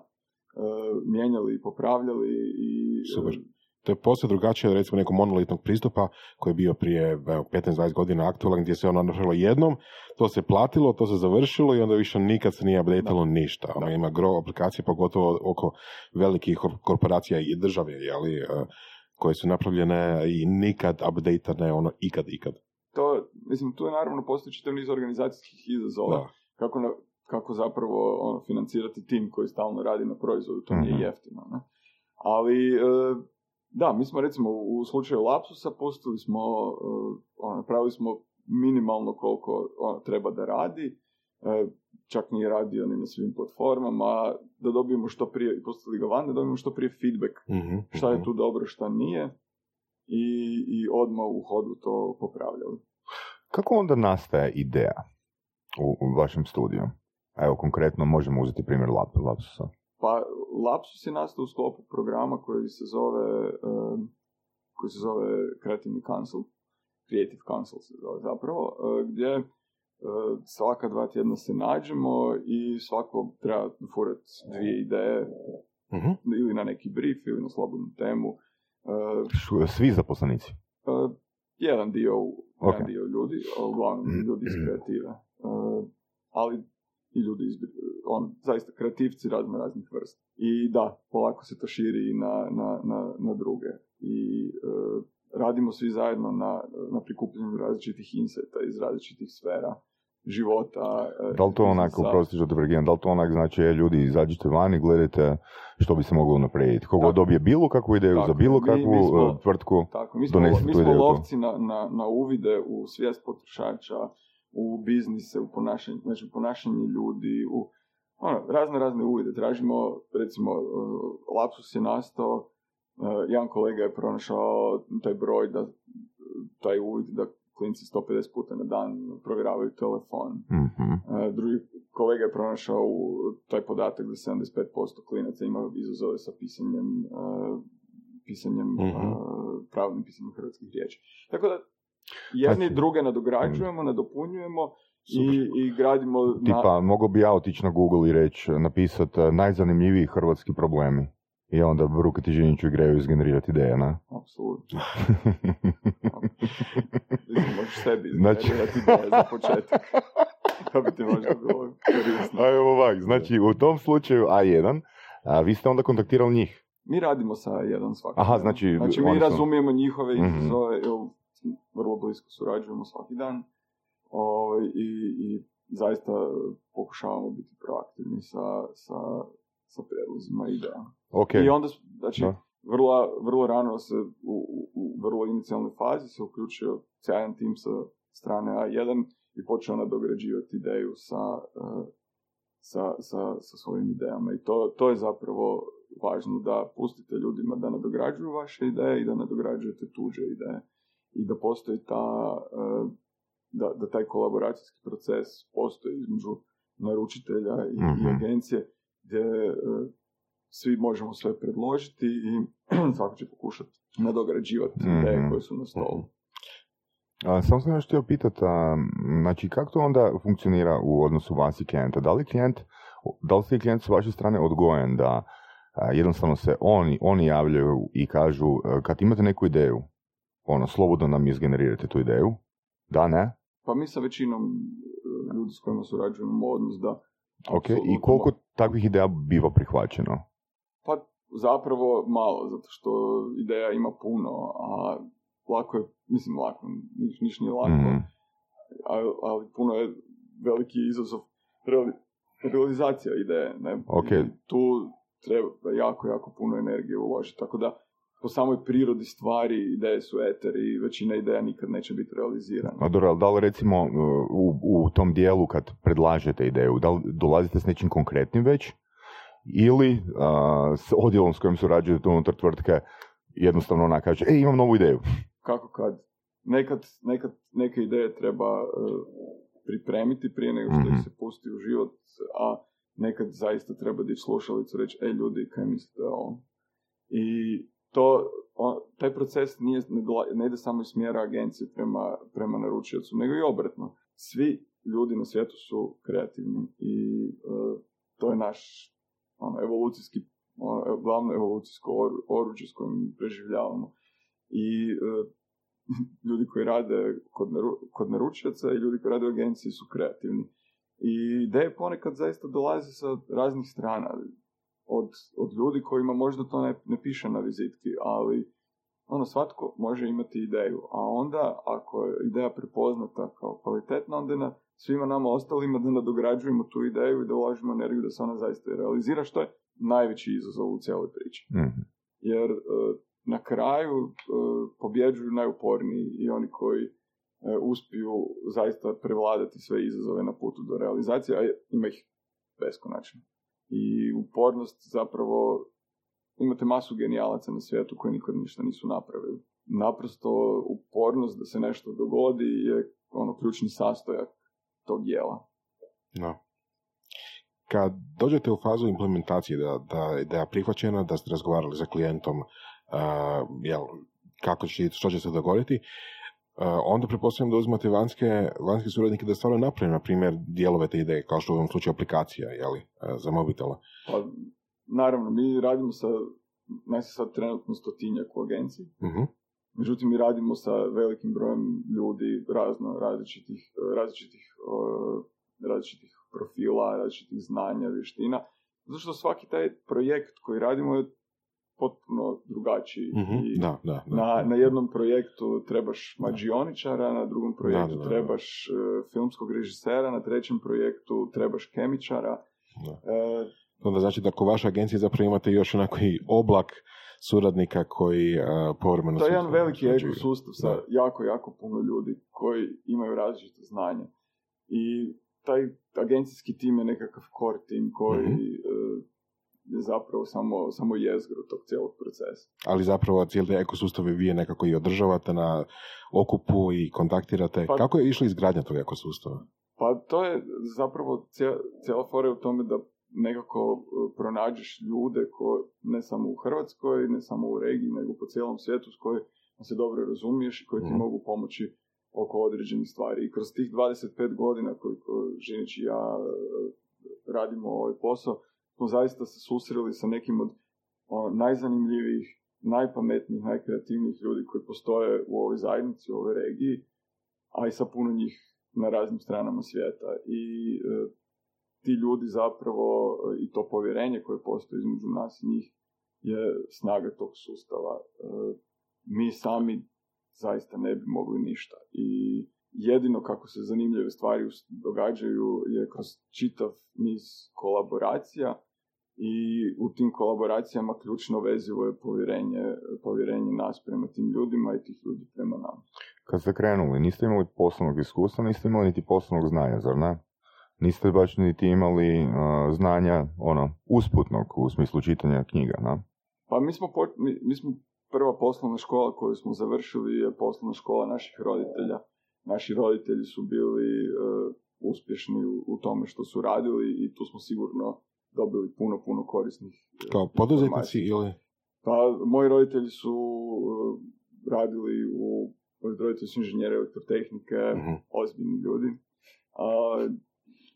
mijenjali i popravljali i Super. E, To je posve drugačije od recimo nekog monolitnog pristupa koji je bio prije evo, 15-20 godina aktualan gdje se ono napravilo jednom, to se platilo, to se završilo i onda više nikad se nije updatealo ništa. Ono ima gro aplikacije pogotovo oko velikih kor- korporacija i države, jeli, eh, koje su napravljene i nikad updateane, ono ikad, ikad. to, mislim, tu je naravno postoji čitav niz organizacijskih izazova. Da. kako, na, kako zapravo ono, financirati tim koji stalno radi na proizvodu, to nije Mhm. jeftino. Ne? Ali, e, da, mi smo recimo u slučaju Lapsusa pustili smo, ono, napravili smo minimalno koliko ono, treba da radi, e, čak nije radio ni na svim platformama, da dobijemo što prije, i postali ga van, da dobijemo što prije feedback, Mhm, šta je mhm. tu dobro, šta nije, i, i odmah u hodu to popravljali. Kako onda nastaje ideja u, u vašem studiju? Evo, konkretno možemo uzeti primjer Lap, Lapsusa. Pa Lapsus je nastao u sklopu programa koji se zove koji se zove Creative Council, Creative Council se zove zapravo, uh, gdje uh, svaka dva tjedna se nađemo i svako treba furat dvije ideje Mhm. ili na neki brief ili na slobodnu temu. Uh, Š- Svi zaposlenici. uh, jedan dio, jedan Ok. dio ljudi, uglavnom ljudi iz kreative. Uh, ali i ljudi iz, on, zaista kreativci razno raznih vrsta. I da, polako se to širi i na, na, na, na druge. I uh, radimo svi zajedno na, na prikupljanju različitih inseta iz različitih sfera života. uh, Da li to onako, prosti što te da li to onak znači, e, ljudi, izađite vani, gledajte što bi se moglo napraviti. Kogo Tako. dobije bilo kakvu ideju Tako za bilo je. Mi- kakvu mi smo- e, tvrtku, Tako, mi smo, mi smo lovci na, na, na uvide u svijest potrošača, u biznise, u ponašanje, znači u ponašanje ljudi, u ono, razne razne uvide. Tražimo, recimo, uh, lapsus je nastao, uh, jedan kolega je pronašao taj broj, da, taj uvid da klinci 150 puta na dan provjeravaju telefon. Mhm. Uh, drugi kolega je pronašao u, taj podatak da 75% klinaca ima izazove sa pisanjem, uh, pisanjem Mhm. uh, pravilnim pisanjem hrvatskih riječi. Tako da jedni Znači- druge nadograđujemo, nadopunjujemo i, i gradimo na... Tipa, mogao bi ja otići na Google i reći, napisati e, najzanimljiviji hrvatski problemi. I onda Bruket i Žiniću igraju izgenerirati ideje, na? Apsolutno. (laughs) Možeš sebi Znači- ideje za početak. To bi ti možda bilo korisno. A evo ovak, znači u tom slučaju A1, a vi ste onda kontaktirali njih. Mi radimo sa jedan svaki Aha, znači, znači mi razumijemo njihove Mhm. izazove, jer vrlo blisko surađujemo svaki dan Ovaj, i, i zaista pokušavamo biti proaktivni sa, sa, sa prijedlozima i idejama. Ok, I onda, znači, Da. vrlo, vrlo rano se u, u, vrlo inicijalnoj fazi se uključio sjajan tim sa strane A1 i počeo nadograđivati ideju sa, eh, sa, sa, sa svojim idejama. I to, to je zapravo važno da pustite ljudima da nadograđuju vaše ideje i da nadograđujete tuđe ideje. I da postoji ta, eh, da, da taj kolaboracijski proces postoji između naručitelja i, i Mhm. agencije gdje eh, svi možemo sve predložiti i (clears throat) svako će pokušati nadograđivati ideje Mhm. koje su na stolu. A, samo sam još htio pitati, znači kako to onda funkcionira u odnosu vas i klijenta? Da li klijent, da li se klijent s vaše strane odgojen da a, jednostavno se oni, oni javljaju i kažu e, kad imate neku ideju, ono, slobodno nam izgenerirate tu ideju, da, ne? Pa mi sa većinom eh, ljudi s kojima surađujemo odnos da Ok, i koliko takvih ideja biva prihvaćeno? Pa zapravo malo, zato što ideja ima puno, a lako je, mislim lako, niš, niš nije lako, Mhm. ali, ali puno je veliki izazov reali, realizacija ideje. Ne? Ok. I tu treba jako, jako puno energije uložiti, tako da po samoj prirodi stvari ideje su eter i većina ideja nikad neće biti realizirana. A dobro, ali da li recimo uh, u, u tom dijelu kad predlažete ideju, da li dolazite s nečim konkretnim već ili uh, s odjelom s kojim surađujete unutar tvrtke jednostavno ona kaže, e imam novu ideju. kako kad nekad, nekad neke ideje treba e, pripremiti prije nego što Mhm. ih se pusti u život, a nekad zaista treba dići slušalicu i reći, e ljudi, kaj mislite o? I to, on- taj proces nije, ne, ide samo iz smjera agencije prema, prema naručiocu, nego i obratno. Svi ljudi na svijetu su kreativni i e, to je naš ono, evolucijski, ono, glavno evolucijsko oru- oruđe s kojim preživljavamo. I e, (laughs) ljudi koji rade kod, naru, kod naručioca i ljudi koji rade u agenciji su kreativni. I ideje ponekad zaista dolaze sa raznih strana. Od, od ljudi kojima možda to ne, ne piše na vizitki, ali ono, svatko može imati ideju. A onda, ako je ideja prepoznata kao kvalitetna, onda je na svima nama ostalima da nadograđujemo tu ideju i da ulažemo energiju da se ona zaista realizira, što je najveći izazov u cijeloj priči Mhm. jer e, na kraju e, pobjeđuju najuporniji i oni koji e, uspiju zaista prevladati sve izazove na putu do realizacije, a ima ih beskonačno. I upornost zapravo, imate masu genijalaca na svijetu koji nikad ništa nisu napravili. Naprosto upornost da se nešto dogodi je ono ključni sastojak tog dijela. No. Kad dođete u fazu implementacije, da, da, da je prihvaćena, da ste razgovarali sa klijentom, uh, jel, kako će, što će se dogoditi, onda pretpostavljam da uzmate vanjske, vanjske suradnike da stvarno naprave, na primjer, dijelove te ideje, kao što u ovom slučaju aplikacija, jeli, uh, za mobitela. Pa, naravno, mi radimo sa, nas je sad trenutno stotinjak u agenciji, uh međutim mi radimo sa velikim brojem ljudi razno različitih, različitih, uh, različitih profila, različitih znanja, vještina, zato što svaki taj projekt koji radimo je potpuno drugačiji. Mhm, I Da, da, da. na, na jednom projektu trebaš mađioničara, na drugom projektu Da, da, da. trebaš e, filmskog režisera, na trećem projektu trebaš kemičara. Da. E, Onda znači da kod vaše agencije zapravo imate još onako i oblak suradnika koji uh, povremeno... to je jedan veliki ekosustav sa Da. jako, jako puno ljudi koji imaju različite znanja. I taj agencijski tim je nekakav core tim koji Mhm. Je zapravo samo, samo jezgro tog cijelog procesa. Ali zapravo cijeli ekosustav vi je nekako i održavate na okupu i kontaktirate. Pa- Kako je išla izgradnja tog ekosustava? Pa to je zapravo cijela, fora je u tome da nekako e, pronađeš ljude ko, ne samo u Hrvatskoj, ne samo u regiji, nego po cijelom svijetu s kojima se dobro razumiješ i koji ti Mhm. mogu pomoći oko određenih stvari. I kroz tih 25 godina koliko Žinić i ja e, radimo ovaj posao, smo zaista se susreli sa nekim od ono, najzanimljivijih, najpametnijih, najkreativnijih ljudi koji postoje u ovoj zajednici, u ovoj regiji, a i sa puno njih na raznim stranama svijeta. I e, ti ljudi zapravo e, i to povjerenje koje postoji između nas i njih je snaga tog sustava. E, mi sami zaista ne bi mogli ništa. I jedino kako se zanimljive stvari događaju je kroz čitav niz kolaboracija i u tim kolaboracijama ključno vezivo je povjerenje, povjerenje nas prema tim ljudima i tih ljudi prema nama. Kad ste krenuli, niste imali poslovnog iskustva, niste imali niti poslovnog znanja, zar ne? Niste baš niti imali uh, znanja, ono, usputnog u smislu čitanja knjiga, na? Pa mi smo, po- mi, mi smo prva poslovna škola koju smo završili je poslovna škola naših roditelja. Naši roditelji su bili e, uspješni u, u tome što su radili i tu smo sigurno dobili puno, puno korisnih e, Kao poduzetnici ili... Pa, moji roditelji su e, radili u, roditelji su inženjeri elektrotehnike, Mhm. ozbiljni ljudi. A,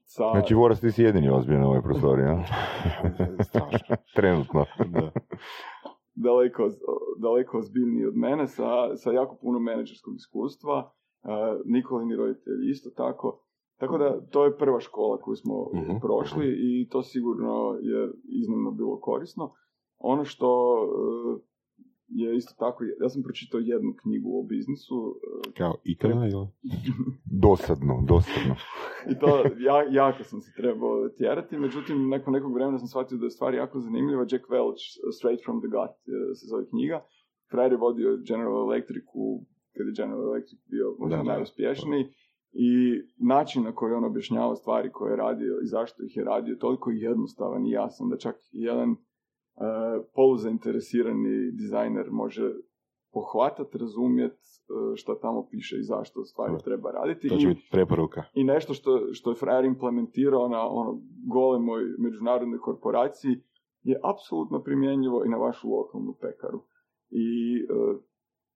sa, Znači, Voras, ti si jedini ozbiljan u ovoj prostoriji, a? (laughs) Strašno. Trenutno. Da. daleko, daleko ozbiljniji od mene, sa, sa jako puno menadžerskog iskustva. Nikolini roditelji isto tako. Tako da to je prva škola koju smo Mhm. prošli i to sigurno je iznimno bilo korisno. Ono što uh, je isto tako, ja sam pročitao jednu knjigu o biznisu uh, Kao ikada ili? (laughs) Dosadno, dosadno. i to ja, jako sam se trebao tjerati, međutim nakon nekog vremena sam shvatio da je stvar jako zanimljiva. Jack Welch, Straight from the Gut eh, se zove knjiga. Frajer je vodio General Electric u, kad je General Electric bio možda Da, da. najuspješniji i način na koji on objašnjava stvari koje je radio i zašto ih je radio je toliko jednostavan i jasan da čak jedan uh, poluzainteresirani dizajner može pohvatat, razumjet uh, šta tamo piše i zašto stvari Da. treba raditi. To će biti preporuka. i nešto što, što je frajer implementirao na ono golemoj međunarodnoj korporaciji je apsolutno primjenjivo i na vašu lokalnu pekaru. I e,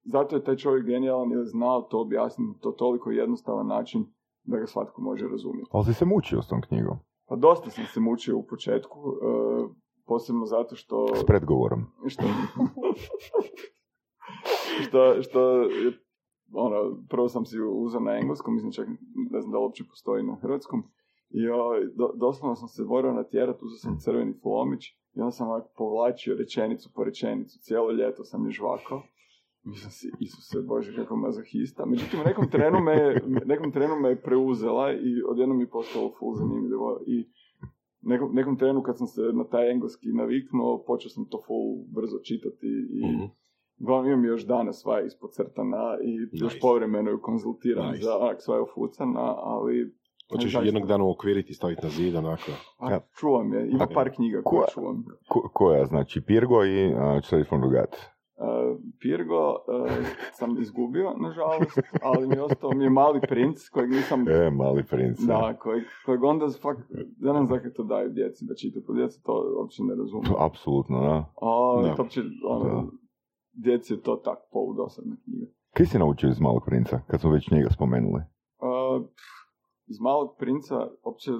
zato je taj čovjek genijalan jer je znao to objasniti na to toliko jednostavan način da ga svatko može razumjeti. Ali si se mučio s tom knjigom, Pa dosta sam se mučio u početku, e, posebno zato što... s predgovorom. što, (laughs) što, što je, ono, prvo sam si uzeo na engleskom, mislim čak ne znam da uopće postoji na hrvatskom, i do, doslovno sam se morao natjerati, uzeo sam crveni flomić i onda sam ovako povlačio rečenicu po rečenicu, cijelo ljeto sam je žvakao. Mislim si, Isuse Bože, kako mazohista. Međutim, u nekom trenu me, nekom trenu me je preuzela i odjednom mi je postalo full zanimljivo. I nekom, nekom trenu kad sam se na taj engleski naviknuo, počeo sam to full brzo čitati i Mhm. Uglavnom imam još danas sva ispocrtana i još Nice. povremeno ju konzultiram Nice. za onak sva je ufucana, ali Hoćeš jednog dana uokviriti i staviti na zid, onako. a, čuvam je. Ima par knjiga koje Koja- čuvam. Ko- koja, znači Pirgo i Gut. Uh, Pirgo uh, sam izgubio, nažalost, ali mi je ostao mi je mali princ kojeg nisam... E, mali princ. e. Da, kojeg, kojeg onda fak, ja ne znam zakaj to daju djeci da čita, to djeca to uopće ne razumiju. Apsolutno, da. A, Da. to uopće, ono, Da. djeci je to tak poludosadna knjiga. Kaj si naučio iz malog princa, kad smo već njega spomenuli? Uh, iz malog princa uopće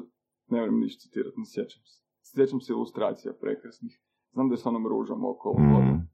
ne vrem ništa citirati, ne sjećam se. Sjećam se ilustracija prekrasnih. Znam da je s onom ružom okolo. Mm.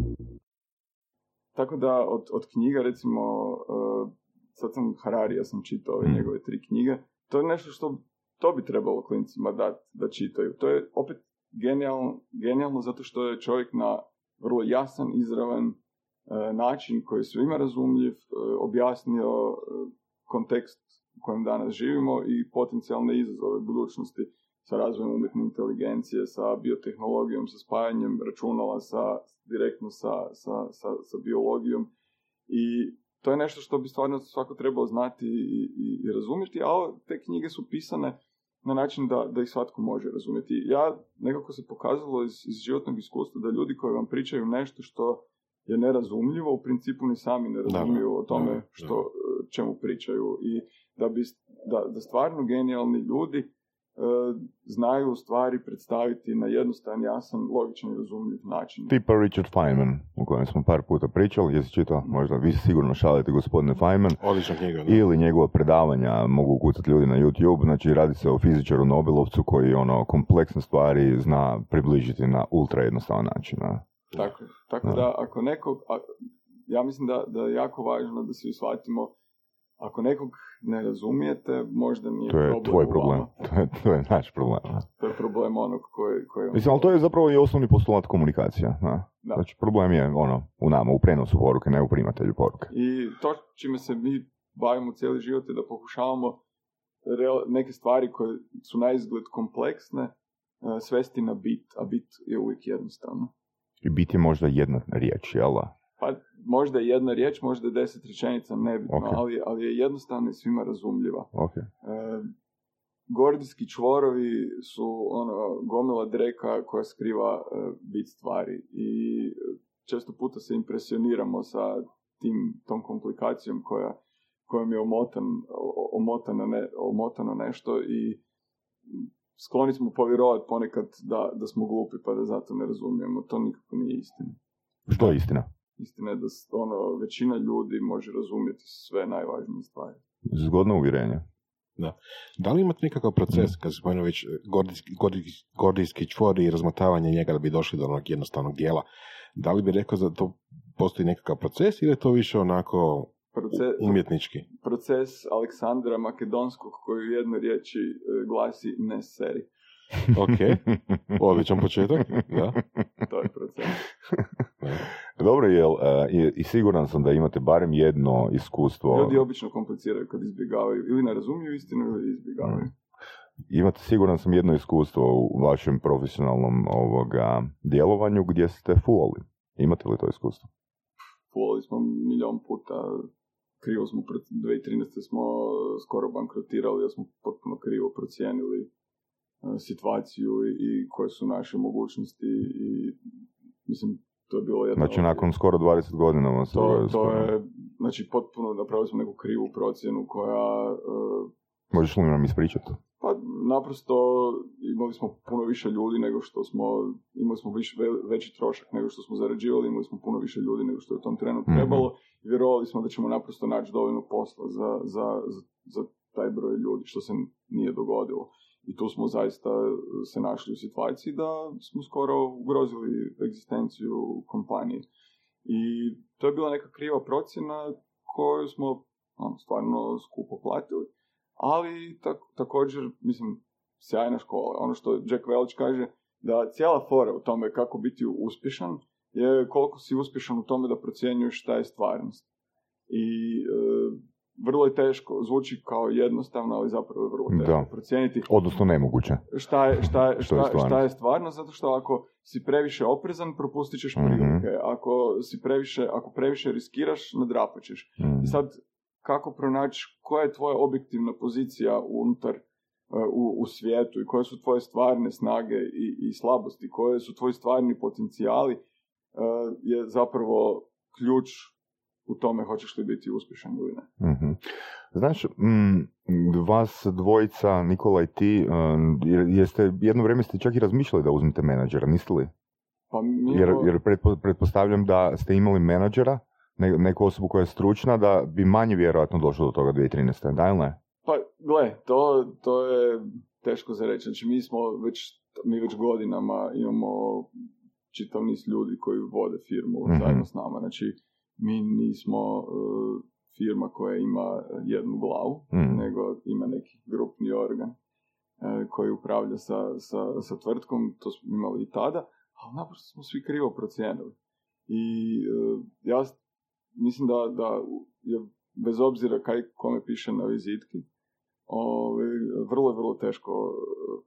Tako da od, od knjiga, recimo, uh, sad sam Hararija sam čitao ove Mm. njegove tri knjige, to je nešto što to bi trebalo klincima dati da čitaju. To je opet genijalno, genijalno zato što je čovjek na vrlo jasan, izravan uh, način koji je svima razumljiv, uh, objasnio uh, kontekst u kojem danas živimo i potencijalne izazove budućnosti sa razvojem umjetne inteligencije, sa biotehnologijom, sa spajanjem računala sa, direktno sa, sa, sa, sa biologijom. I to je nešto što bi stvarno svako trebao znati i, i, i razumjeti, a ovo- te knjige su pisane na način da, da ih svatko može razumjeti. Ja, nekako se pokazalo iz, iz životnog iskustva da ljudi koji vam pričaju nešto što je nerazumljivo, u principu ni sami ne razumiju o tome što, čemu pričaju i da, bi, da, da stvarno genijalni ljudi znaju stvari predstaviti na jednostavan, jasan, logičan i razumljiv način. Tipa Richard Feynman, o kojem smo par puta pričali, jesi čitao, možda vi sigurno šalite gospodine Feynman, Odlična knjiga, da. ili njegova predavanja mogu kucati ljudi na YouTube, znači radi se o fizičaru Nobelovcu koji ono kompleksne stvari zna približiti na ultra jednostavan način. Tako, tako Da. da ako nekog, a, ja mislim da, da je jako važno da svi shvatimo, ako nekog ne razumijete, možda nije To je problem tvoj problem, (laughs) to je, to je naš problem. To je problem onog koji... koji Mislim, ali to je zapravo i osnovni postulat komunikacija. a. Da. Znači, problem je ono, u nama, u prenosu poruke, ne u primatelju poruke. I to čime se mi bavimo cijeli život je da pokušavamo neke stvari koje su na izgled kompleksne e, svesti na bit, a bit je uvijek jednostavno. I biti je možda jedna riječ, jel da? Pa možda je jedna riječ, možda je deset rečenica, nebitno, Ok. ali, ali je jednostavna i svima razumljiva. Ok. E, gordijski čvorovi su ono, gomila dreka koja skriva e, bit stvari i e, često puta se impresioniramo sa tim, tom komplikacijom koja, kojom je omotan, omotano, ne, omotano nešto i skloni smo povjerovati ponekad da, da smo glupi pa da zato ne razumijemo. To nikako nije istina. Što je istina? Istina je da ono, većina ljudi može razumjeti sve najvažnije stvari. Zgodno uvjerenje. Da li imate nekakav proces, kad se spomenuo već gordijski, gordijski, gordijski čvor i razmotavanje njega da bi došli do onog jednostavnog dijela, da li bi rekao da to postoji nekakav proces ili je to više onako Proces, umjetnički? proces Aleksandra Makedonskog koji u jednoj riječi e, glasi ne seri. Ok, odličan početak, da. To je proces. Dobro, jel, e, i, i siguran sam da imate barem jedno iskustvo. Ljudi obično kompliciraju kad izbjegavaju ili ne razumiju istinu ili izbjegavaju. Imate siguran sam jedno iskustvo u vašem profesionalnom ovoga djelovanju gdje ste fulali. Imate li to iskustvo? Fulali smo milion puta, krivo smo, pro- 2013. smo skoro bankrotirali, jer smo potpuno krivo procijenili situaciju i, koje su naše mogućnosti i mislim, to je bilo jedno... Znači, nakon skoro 20 godina vam se... To, to je, znači, potpuno napravili smo neku krivu procjenu koja, e, Možeš li nam ispričati? pa naprosto imali smo puno više ljudi nego što smo, imali smo više, ve- veći trošak nego što smo zarađivali, imali smo puno više ljudi nego što je u tom trenu Mhm. trebalo i vjerovali smo da ćemo naprosto naći dovoljno posla za, za, za, za taj broj ljudi, što se nije dogodilo. I tu smo zaista se našli u situaciji da smo skoro ugrozili egzistenciju kompanije. I to je bila neka kriva procjena koju smo ono, stvarno skupo platili, ali također, mislim, sjajna škola. Ono što Jack Welch kaže, da cijela fora u tome kako biti uspješan je koliko si uspješan u tome da procjenjuješ šta je stvarnost. I e, vrlo je teško, zvuči kao jednostavno, ali zapravo je vrlo teško da. procijeniti. Odnosno nemoguće. Šta je, šta, je, (laughs) šta, je šta je stvarno, zato što ako si previše oprezan, propustit ćeš mhm. prilike. Ako si previše, ako previše riskiraš, nadrapat ćeš. mm sad, kako pronaći koja je tvoja objektivna pozicija unutar uh, u, u svijetu i koje su tvoje stvarne snage i, i slabosti, koje su tvoji stvarni potencijali, uh, je zapravo ključ u tome hoćeš li biti uspješan ili ne. mm Znaš, m, vas dvojica, Nikola i ti, uh, jeste, jedno vrijeme ste čak i razmišljali da uzmete menadžera, niste li? Pa mi jer, jer pretpostavljam da ste imali menadžera, ne, neku osobu koja je stručna, da bi manje vjerojatno došlo do toga 2013. Da ili ne? Pa, gle, to, to je teško za reći. Znači, mi smo već, mi već godinama imamo čitav niz ljudi koji vode firmu mm-hmm. zajedno s nama. Znači, mi nismo uh, firma koja ima jednu glavu, mm. nego ima neki grupni organ uh, koji upravlja sa, sa, sa tvrtkom, to smo imali i tada, ali naprosto smo svi krivo procijenili. I uh, ja mislim da, da je bez obzira kaj kome piše na vizitki, ovaj, vrlo je vrlo teško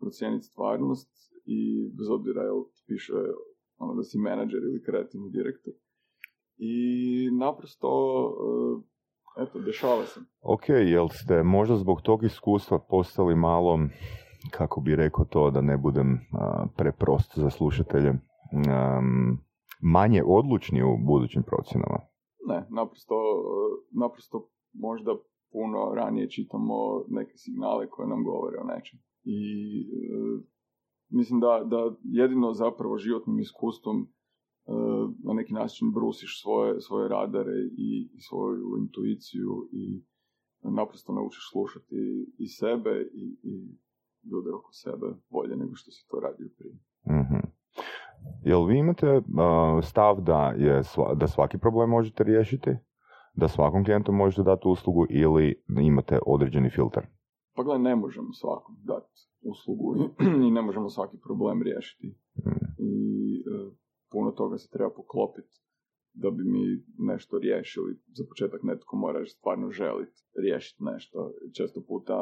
procijeniti stvarnost i bez obzira jel piše ono da si menadžer ili kreativni direktor i naprosto, e, eto, dešava se. Ok, jel ste možda zbog tog iskustva postali malo, kako bi rekao to, da ne budem preprost za slušatelje, manje odlučni u budućim procjenama? Ne, naprosto, naprosto možda puno ranije čitamo neke signale koje nam govore o nečem. I e, mislim da, da jedino zapravo životnim iskustvom na neki način brusiš svoje, svoje radare i, i svoju intuiciju i naprosto naučiš slušati i sebe i, i ljude oko sebe bolje nego što si to radio prije. Mm-hmm. Jel vi imate stav da, je, da svaki problem možete riješiti? Da svakom klijentu možete dati uslugu ili imate određeni filter? Pa gledaj, ne možemo svakom dati uslugu i, (clears throat) ne možemo svaki problem riješiti. Mm. I e, puno toga se treba poklopiti da bi mi nešto riješili. Za početak netko mora stvarno želiti riješiti nešto. Često puta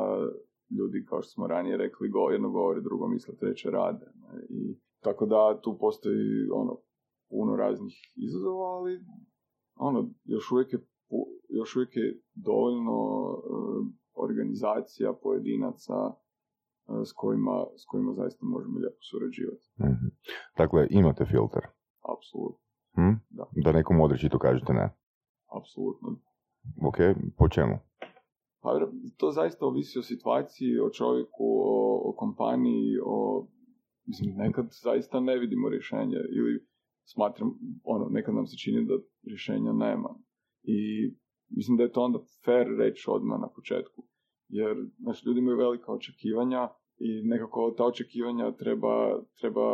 ljudi, kao što smo ranije rekli, go, jedno govore, drugo misle, treće rade. I tako da tu postoji ono, puno raznih izazova, ali ono, još uvijek je, još uvijek je dovoljno uh, organizacija, pojedinaca, uh, s kojima, s kojima zaista možemo lijepo surađivati. mm Dakle, imate filter. Apsolutno. Hm? Da. da nekom odreći kažete ne? Apsolutno. Ok, po čemu? Pa to zaista ovisi o situaciji, o čovjeku, o, o kompaniji, o... Mislim, nekad zaista ne vidimo rješenje ili smatram, ono, nekad nam se čini da rješenja nema. I mislim da je to onda fair reći odmah na početku. Jer, znači, ljudi imaju velika očekivanja i nekako ta očekivanja treba, treba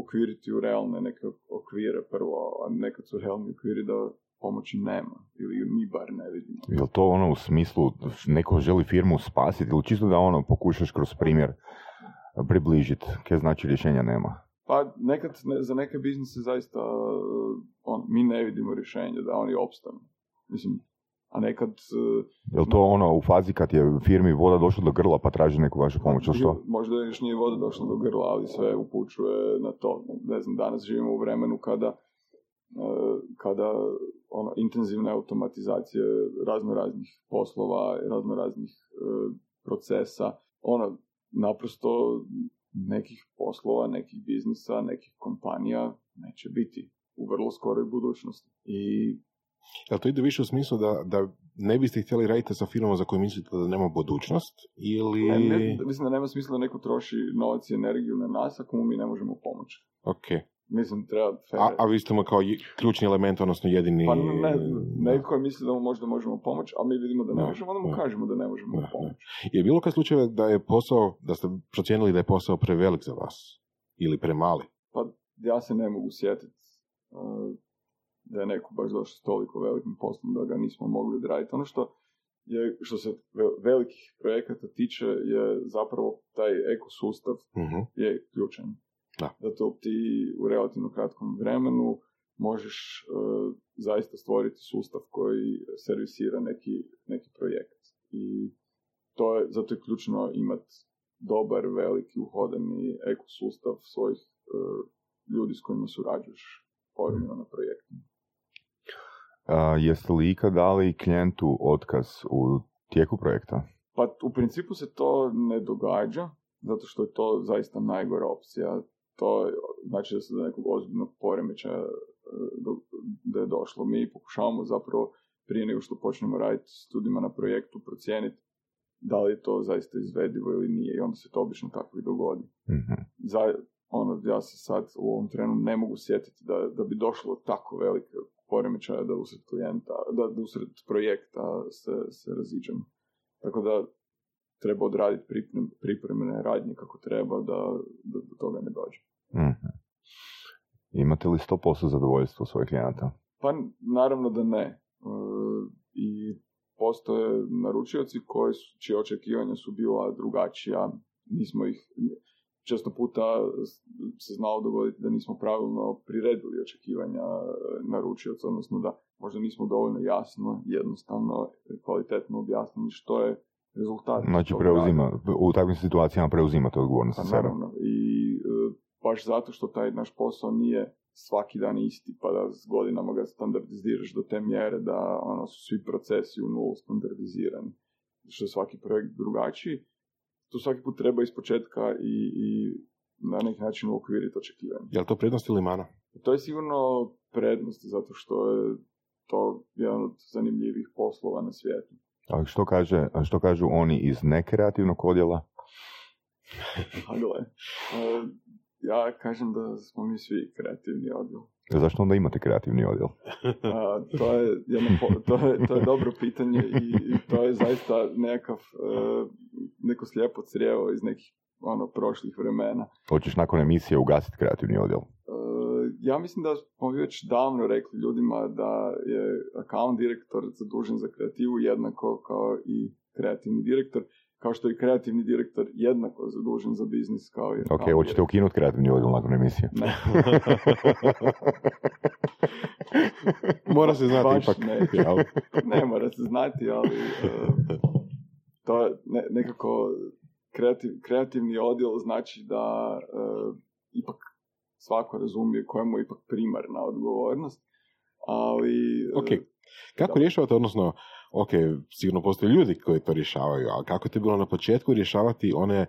ukviriti u realne neke okvire prvo, a nekad su realni okviri da pomoći nema, ili mi bar ne vidimo. Je to ono u smislu neko želi firmu spasiti ili čisto da ono pokušaš kroz primjer približiti, kaj znači rješenja nema? Pa nekad za neke biznise zaista on, mi ne vidimo rješenje da oni opstanu. Mislim, a nekad... Uh, je to ono u fazi kad je firmi voda došla do grla pa traži neku vašu pomoć, što? Možda još nije voda došla do grla, ali sve upućuje na to. Ne znam, danas živimo u vremenu kada uh, kada ono, intenzivne automatizacije razno raznih poslova, razno raznih uh, procesa, ono, naprosto nekih poslova, nekih biznisa, nekih kompanija neće biti u vrlo skoroj budućnosti. I Jel to ide više u smislu da, da ne biste htjeli raditi sa firmom za koju mislite da nema budućnost? Ili... Ne, ne, mislim da nema smisla da neko troši novac i energiju na nas ako mu mi ne možemo pomoći. Ok. Mislim, treba... A, a vi ste mu kao ključni element, odnosno jedini... Pa ne, neko misli da mu možda možemo pomoći, a mi vidimo da ne, možemo, onda mu kažemo da ne možemo pomoći. Je bilo kad slučajeva da je posao, da ste procijenili da je posao prevelik za vas? Ili premali? Pa ja se ne mogu sjetiti. Uh, da je neko baš došao s toliko velikim poslom da ga nismo mogli odraditi. Ono što je, što se velikih projekata tiče, je zapravo taj ekosustav Mhm. je ključan. Da. Zato ti u relativno kratkom vremenu možeš e, zaista stvoriti sustav koji servisira neki, neki projekt. I to je, zato je ključno imati dobar, veliki, uhodani ekosustav svojih e, ljudi s kojima surađuješ povremeno na projektu. A, jeste li ikad dali klijentu otkaz u tijeku projekta? Pa u principu se to ne događa, zato što je to zaista najgora opcija. To znači da se do nekog ozbiljnog poremećaja e, da je došlo. Mi pokušavamo zapravo prije nego što počnemo raditi s ljudima na projektu procijeniti da li je to zaista izvedivo ili nije i onda se to obično tako i dogodi. Mhm. Za, ono, ja se sad u ovom trenu ne mogu sjetiti da, da bi došlo do tako velike poremećaja da usred klijenta, da, usred projekta se, se raziđemo. Tako da treba odraditi priprem, pripremene radnje kako treba da, da do toga ne dođe. Mhm. Imate li 100% zadovoljstvo svojih klijenata? Pa naravno da ne. E, I postoje naručioci koji su, čije očekivanja su bila drugačija. Nismo ih, često puta se znalo dogoditi da nismo pravilno priredili očekivanja e, naručioca, odnosno da možda nismo dovoljno jasno, jednostavno, kvalitetno objasnili što je rezultat. Znači, rada. preuzima, u takvim situacijama preuzimate odgovornost Pa naravno. I e, baš zato što taj naš posao nije svaki dan isti, pa da s godinama ga standardiziraš do te mjere da ono, su svi procesi u nulu standardizirani. Što je svaki projekt drugačiji. Tu svaki put treba iz početka i, i na neki način uokviriti očekivanje. Je li to prednost ili mana? To je sigurno prednost, zato što je to jedan od zanimljivih poslova na svijetu. A što, kaže, a što kažu oni iz nekreativnog odjela? (laughs) A gle, e, ja kažem da smo mi svi kreativni odjel. Zašto onda imate kreativni odjel? (laughs) A, to, je jedno, to, je, to je dobro pitanje i, i to je zaista nekakav, e, neko slijepo crijevo iz nekih ono, prošlih vremena. Hoćeš nakon emisije ugasiti kreativni odjel? E, ja mislim da smo već davno rekli ljudima da je account direktor zadužen za kreativu jednako kao i kreativni direktor, kao što je kreativni direktor jednako zadužen za biznis kao i Ok, hoćete ukinuti kreativni odjel nakon emisije? Ne. (laughs) Mora se znati Baš ipak. ne. ne mora se znati, ali e, to je ne, nekako kreativ, kreativni odjel znači da e, ipak svako razumije kojemu je ipak primarna odgovornost, ali... e, Ok. Kako Da. rješavate, odnosno, ok, sigurno postoje ljudi koji to rješavaju, ali kako je to bilo na početku rješavati one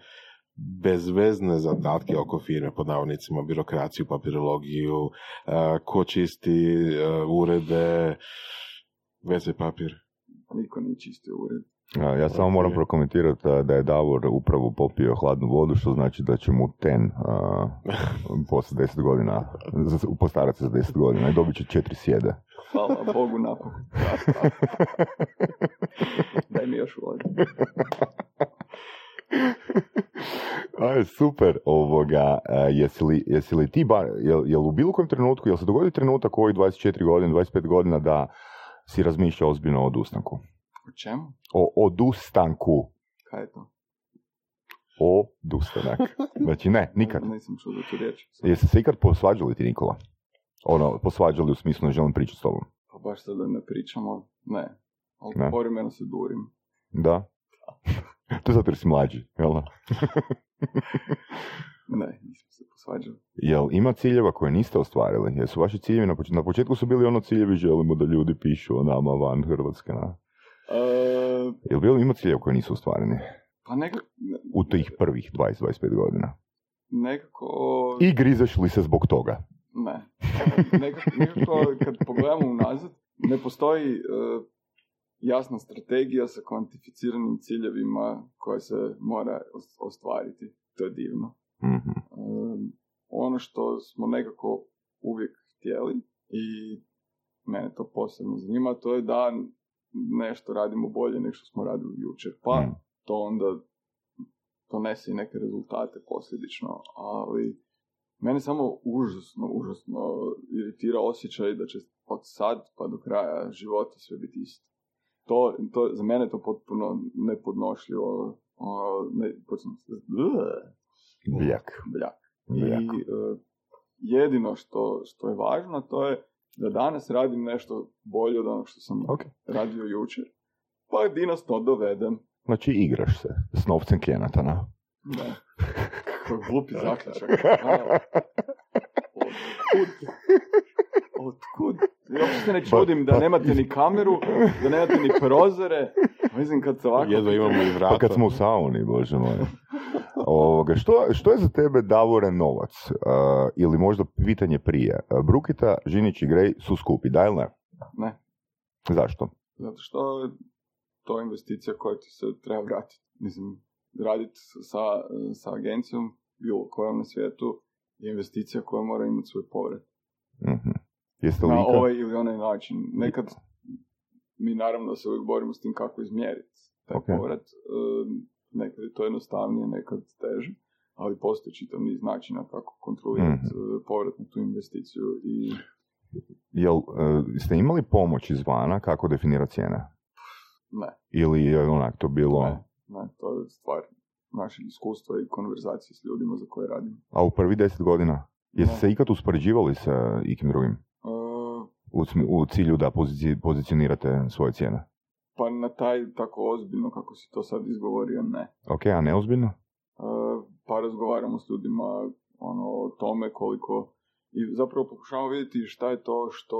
bezvezne zadatke oko firme, pod navodnicima, birokraciju, papirologiju, uh, ko čisti uh, urede, WC papir. Niko nije čistio ured. Ja samo moram prokomentirati da je Davor upravo popio hladnu vodu, što znači da će mu ten a, (laughs) poslije 10 godina, postarati se za 10 godina i dobit će četiri sjede. Hvala Bogu napokon. (laughs) Daj mi još vode. Aj, super, ovoga, jesi li, jesi li ti, bar, jel, jel u bilo kojem trenutku, jel se dogodio trenutak u ovih 24 godina, 25 godina da si razmišljao ozbiljno o odustanku? O čemu? O odustanku. Kaj je to? Odustanak. (laughs) Znači ne, nikad. Nisam čuo tu riječ. Jeste se ikad posvađali ti, Nikola? Ono, posvađali u smislu ne želim pričati s tobom. Pa baš sad da ne pričamo, ne. Ali Ne. povremeno se durim. Da? (laughs) to je zato jer si mlađi, jel da? (laughs) Ne, nisam se posvađao. Jel ima ciljeva koje niste ostvarili? Jesu vaši ciljevi na početku? Na početku su bili ono ciljevi želimo da ljudi pišu o nama van Hrvatske. Na. E, Jel bilo ima ciljeva koje nisu ostvareni pa nekako, u tih prvih 20-25 godina? nekako, I grizeš li se zbog toga? ne. Nekako, nekako kad pogledamo unazad, ne postoji e, jasna strategija sa kvantificiranim ciljevima koje se mora os- ostvariti. To je divno. Mhm. Um, ono što smo nekako uvijek htjeli i mene to posebno zanima, to je da nešto radimo bolje nego što smo radili jučer. Pa Mm. to onda donese i neke rezultate posljedično, ali mene samo užasno, užasno iritira osjećaj da će od sad pa do kraja života sve biti isto. To, to, za mene je to potpuno nepodnošljivo. O, ne, počnem, Bljak. bljak. Bljak. I e, jedino što, što je važno, to je da danas radim nešto bolje od onog što sam Ok. radio jučer. Pa jedinost to dovedem. Znači igraš se s novcem Kenatana. Da. Kako glupi zaključak. (laughs) Otkud? Otkud? Ja se ne čudim da Pa- pa- nemate ni kameru, da nemate ni prozore. Mislim kad se ovako... Jedva imamo i vrata. Pa kad smo u (laughs) sauni, bože moj. Ovoga, što, što je za tebe Davore novac? Uh, ili možda pitanje prije. Uh, Brukita, Žinić i Grej su skupi, da ili ne? Ne, Zašto? zato što je to investicija koja ti se treba vratiti. Mislim, raditi sa, sa agencijom, bilo kojom na svijetu, je investicija koja mora imati svoj povrat. Mhm. Jeste na ovaj ili onaj način. Nekad mi naravno se uvijek borimo s tim kako izmjeriti taj Ok. povrat. E, Nekad je to jednostavnije, nekad teže, ali postoji čitav niz načina kako kontrolirati Mhm. e, povrat na tu investiciju i Jel, uh, ste imali pomoć izvana kako definira cijene? ne, Ili je onak to bilo... ne, ne, to je stvar našeg iskustva i konverzacije s ljudima za koje radim. A u prvi deset godina? Jeste se ikad uspoređivali sa ikim drugim? E, U, u cilju da pozici- pozicionirate svoje cijene? Pa na taj tako ozbiljno kako si to sad izgovorio, ne. Ok, a neozbiljno? E, pa razgovaramo s ljudima ono, o tome koliko i zapravo pokušavamo vidjeti šta je to što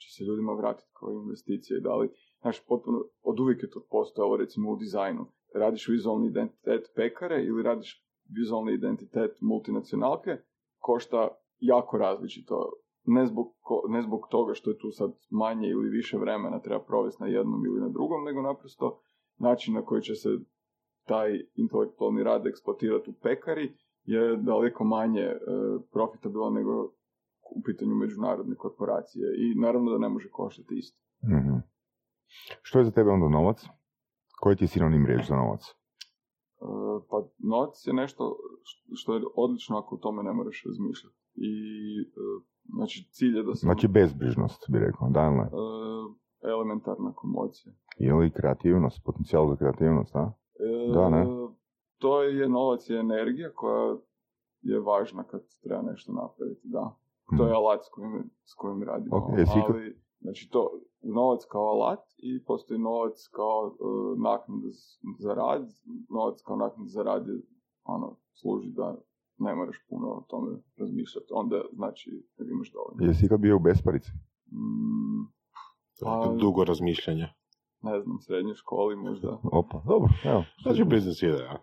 će se ljudima vratiti kao investicije. Da li, znaš, potpuno, od uvijek je to postojalo recimo u dizajnu. Radiš vizualni identitet pekare ili radiš vizualni identitet multinacionalke, košta jako različito. Ne zbog, ko- ne zbog toga što je tu sad manje ili više vremena treba provesti na jednom ili na drugom, nego naprosto način na koji će se taj intelektualni rad eksploatirati u pekari je daleko manje e, profitabilan nego u pitanju međunarodne korporacije i naravno da ne može koštati isto. Mhm. Što je za tebe onda novac? Koji ti je sinonim riječ za novac? E, pa novac je nešto što je odlično ako o tome ne moraš razmišljati. I e, znači cilj je da se Znači bezbrižnost, bi rekao, da ili ne? elementarna komocija. Ili kreativnost, potencijal za kreativnost, a? E, Da, ne? To je novac i energija koja je važna kad treba nešto napraviti, da. To je alat s kojim, s kojim radimo. Ok, jesi ikad- ali, znači to, novac kao alat i postoji novac kao uh, naknada za rad. Novac kao naknada za rad je, ono, služi da ne moraš puno o tome razmišljati. Onda znači da imaš dovoljno. Jesi ikad bio u besparici? Mm, To je Dugo razmišljanja. ne znam, srednjoj školi možda. Opa, dobro, evo. Znači biznis ide, a?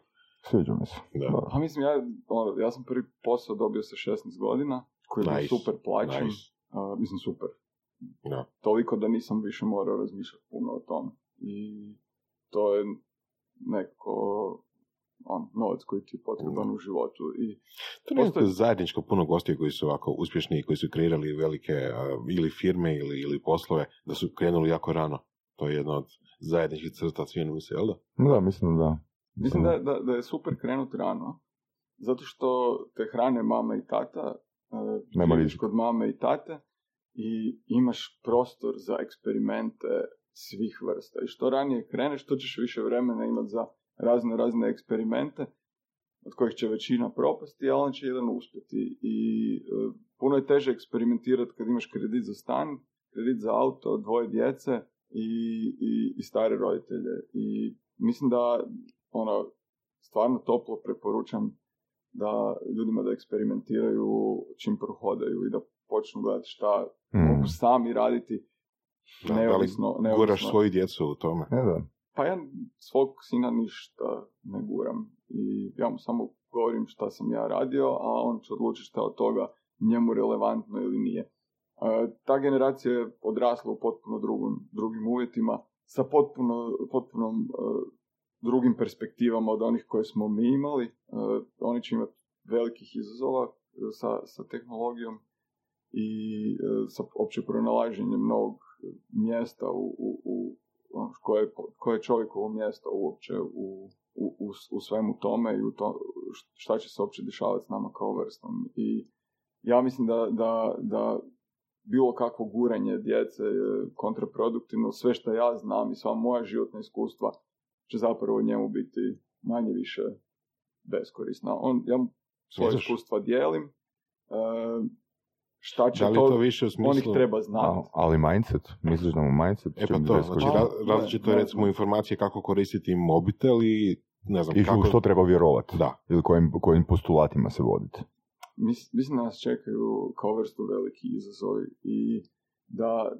Sviđa mi se. Da. Pa mislim, ja, ono, ja sam prvi posao dobio sa 16 godina, koji je Nice, super plaćen. nice. A, mislim, super. Da. Toliko da nisam više morao razmišljati puno o tome. I to je neko on, novac koji ti je potreban u životu. I To nije Postoji- zajedničko puno gostiju koji su ovako uspješni i koji su kreirali velike a, ili firme ili, ili poslove, da su krenuli jako rano. To je jedna od zajedničkih crta svijenu mi se, jel da? No da, mislim da. mislim da, da, da je super krenut rano, zato što te hrane mama i tata, e, Nema kod mame i tate i imaš prostor za eksperimente svih vrsta. I što ranije kreneš, to ćeš više vremena imati za razne razne eksperimente, od kojih će većina propasti, a on će jedan uspjeti. I e, puno je teže eksperimentirati kad imaš kredit za stan, kredit za auto, dvoje djece i, i, i stare roditelje. I mislim da ono, stvarno toplo preporučam da ljudima da eksperimentiraju čim prohodaju i da počnu gledati šta Mm. mogu sami raditi Da, da li neovisno, neovisno. Guraš svoju djecu u tome. Ne da. Pa ja svog sina ništa ne guram i ja mu samo govorim šta sam ja radio, a on će odlučiti šta od toga njemu relevantno ili nije. E, ta generacija je odrasla u potpuno drugim, drugim uvjetima, sa potpuno, potpuno e, drugim perspektivama od onih koje smo mi imali. E, oni će imati velikih izazova sa, sa tehnologijom i sa opće pronalaženjem novog mjesta u, u, u ono, koje, koje je čovjekovo mjesto uopće u, u, u, u svemu tome i u to, šta će se uopće dešavati s nama kao vrstom. I ja mislim da, da, da bilo kakvo guranje djece je kontraproduktivno, sve što ja znam i sva moja životna iskustva će zapravo njemu biti manje više beskorisna. On, ja mu svoje iskustva dijelim, e, šta će Da li to, to više u smislu... onih treba znati. Ali mindset, misliš da mu mindset E pa to, znači različito je recimo informacije kako koristiti mobitel i ne znam I kako... što treba vjerovati? Da. Ili kojim, kojim postulatima se voditi? Mis- mislim da nas čekaju kao vrstu veliki izazovi i da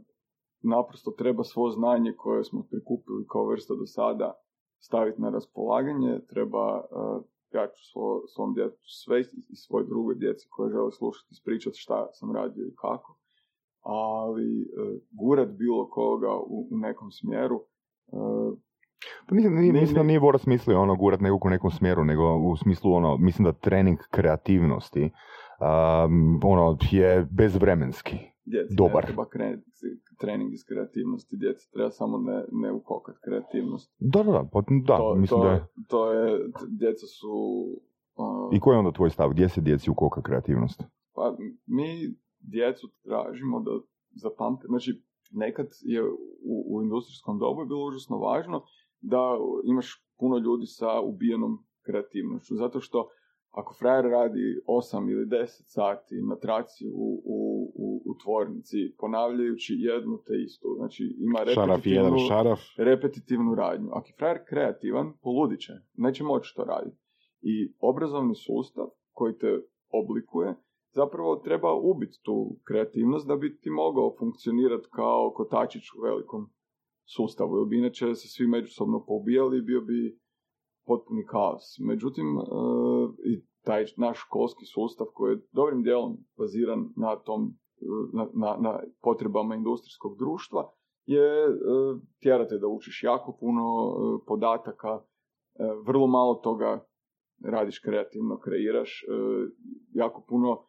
naprosto treba svo znanje koje smo prikupili kao vrsta do sada staviti na raspolaganje, treba uh, ja ću svo, svom djetetu sve i svoj drugoj djeci koje žele slušati ispričati šta sam radio i kako, ali uh, gurat bilo koga u, u nekom smjeru uh, Pa mislim, nije, mislim da nije Boras mislio ono gurat nekog u nekom smjeru, nego u smislu ono, mislim da trening kreativnosti um, ono, je bezvremenski. Djeci Dobar. ne treba krenuti trening iz kreativnosti, djeci treba samo ne, ne ukokat kreativnost. Da, da, da, pa, da to, mislim to, da je. to je, djeca su... uh, I koji je onda tvoj stav? Gdje se djeci ukoka kreativnost? pa mi djecu tražimo da zapamte, znači nekad je u, u industrijskom dobu je bilo užasno važno da imaš puno ljudi sa ubijenom kreativnošću, zato što ako frajer radi 8 ili 10 sati na traci u, u, u, u tvornici, ponavljajući jednu te istu, znači ima Šaraf jedan repetitivnu- šaraf. repetitivnu radnju. Ako je frajer kreativan, poludit će, neće moći to raditi. I obrazovni sustav koji te oblikuje, zapravo treba ubiti tu kreativnost da bi ti mogao funkcionirati kao kotačić u velikom sustavu, jer bi inače se svi međusobno poubijali i bio bi potpuni kaos. Međutim, e, i taj naš školski sustav koji je dobrim dijelom baziran na tom e, na, na, na potrebama industrijskog društva, je e, tjerate da učiš jako puno podataka, vrlo malo toga radiš kreativno, kreiraš, jako puno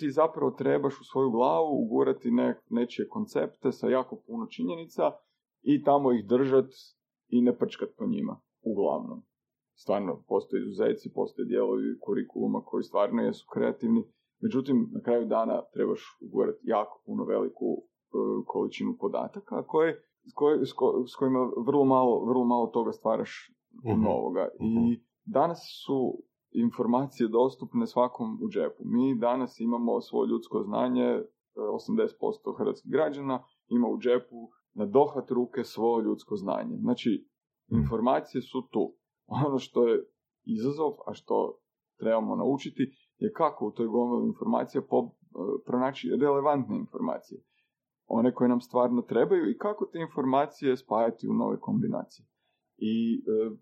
ti zapravo trebaš u svoju glavu ugurati ne, nečije koncepte sa jako puno činjenica i tamo ih držat i ne prčkat po njima, uglavnom. Stvarno, postoje izuzeci, postoje dijelovi kurikuluma koji stvarno jesu kreativni, međutim, na kraju dana trebaš ugurati jako puno veliku e, količinu podataka koje, s, koje- s ko- s kojima vrlo malo, vrlo malo toga stvaraš Mhm. novoga. I danas su informacije dostupne svakom u džepu. Mi danas imamo svoje ljudsko znanje, e, 80% hrvatskih građana ima u džepu na dohvat ruke svoje ljudsko znanje. Znači, informacije su tu. (laughs) Ono što je izazov, a što trebamo naučiti, je kako u toj gomili informacija po, e, pronaći relevantne informacije. One koje nam stvarno trebaju i kako te informacije spajati u nove kombinacije. I e,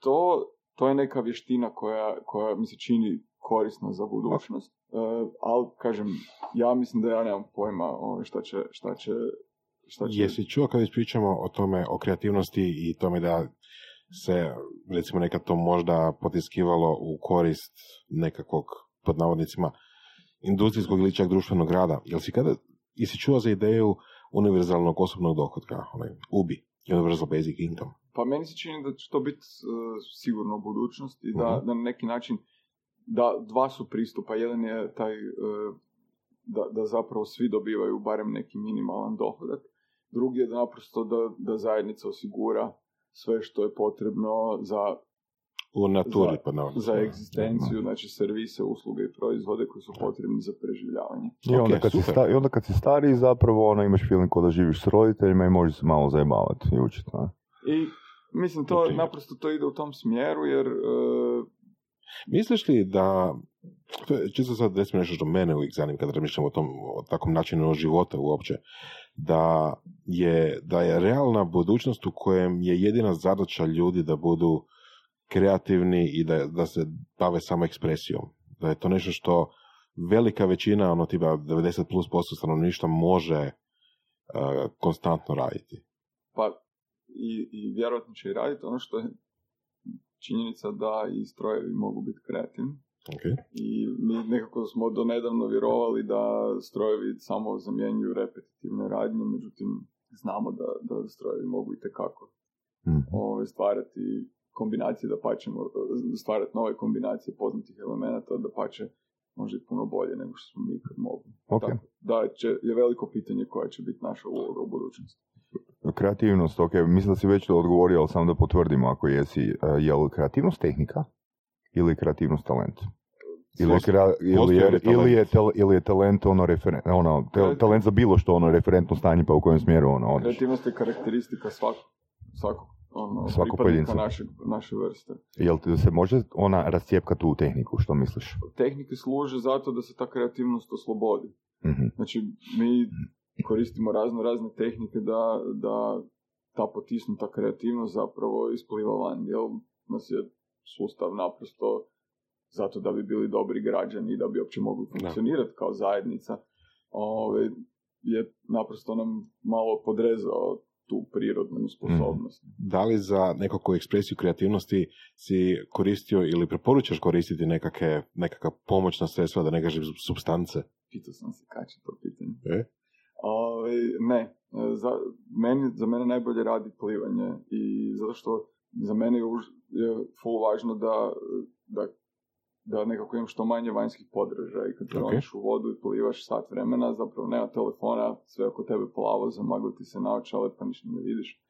to, to je neka vještina koja, koja mi se čini korisna za budućnost. E, ali, kažem, ja mislim da ja nemam pojma o, šta će, šta će, šta će Jesi čuo kad već pričamo o tome, o kreativnosti i tome da se, recimo, nekad to možda potiskivalo u korist nekakvog, pod navodnicima, industrijskog ili čak društvenog rada. Jel si kada, jesi čuo za ideju univerzalnog osobnog dohotka, onaj UBI, Universal Basic Income? Pa meni se čini da će to biti e, sigurno u budućnosti, da, Mhm. da na neki način, da dva su pristupa. Jedan je taj, e, da, da zapravo svi dobivaju barem neki minimalan dohodak. Drugi je da naprosto da, da zajednica osigura sve što je potrebno za, U naturi, Za- navodnicima. za egzistenciju, znači servise, usluge i proizvode koji su potrebni za preživljavanje. I onda, kad si sta- I onda kad si stariji zapravo ono, imaš feeling kao da živiš s roditeljima i možeš se malo zajebavati i učiti. a? I mislim, to Ok. naprosto to ide u tom smjeru, jer e, Misliš li da, to je čisto sad recimo nešto što mene uvijek zanima kad razmišljam o tom, o takvom načinu života uopće, da je, da je realna budućnost u kojem je jedina zadaća ljudi da budu kreativni i da, da se bave samo ekspresijom. Da je to nešto što velika većina, ono tipa 90 plus posto stanovništva može eh, konstantno raditi. Pa i, i vjerojatno će i raditi ono što je činjenica da i strojevi mogu biti kreativni. Okay? I mi nekako smo do nedavno vjerovali da strojevi samo zamjenjuju repetitivne radnje, međutim znamo da, da strojevi mogu i tekako Mhm. ove, stvarati kombinacije da pa ćemo stvarati nove kombinacije poznatih elemenata, da pa će možda i puno bolje nego što smo mi ikad mogli. Ok. Tako da će, je veliko pitanje koja će biti naša uloga u budućnosti. Kreativnost, ok, mislim da si već odgovorio, ali samo da potvrdimo ako jesi, e, je li kreativnost tehnika ili kreativnost talent? Ili je, ili je, ili je, ili je talent ono, referen, ono tel- talent za bilo što, ono referentno stanje pa u kojem smjeru ono odeš. Kreativnost je karakteristika svakog, svakog ono, Svakog pripadnika pojedinca. naše, naše vrste. Jel ti se može ona rascijepkati u tehniku, što misliš? Tehnike služe zato da se ta kreativnost oslobodi. Mhm. Znači, mi koristimo razno razne tehnike da, da ta potisnuta kreativnost zapravo ispliva van, jer nas je sustav naprosto zato da bi bili dobri građani i da bi uopće mogli funkcionirati kao zajednica, ove, je naprosto nam malo podrezao tu prirodnu sposobnost. Da li za nekakvu ekspresiju kreativnosti si koristio ili preporučaš koristiti nekakve, nekakva pomoćna sredstva, da ne kažem substance? Pitao sam se kad će to pitanje. E? Ovaj, ne, za, meni, za mene najbolje radi plivanje i zato što za mene je, už, je full važno da, da, da nekako imam što manje vanjskih podražaja i kad Ok. okay. u vodu i plivaš sat vremena, zapravo nema telefona, sve oko tebe plavo, zamagli ti se naočale pa ništa ne vidiš.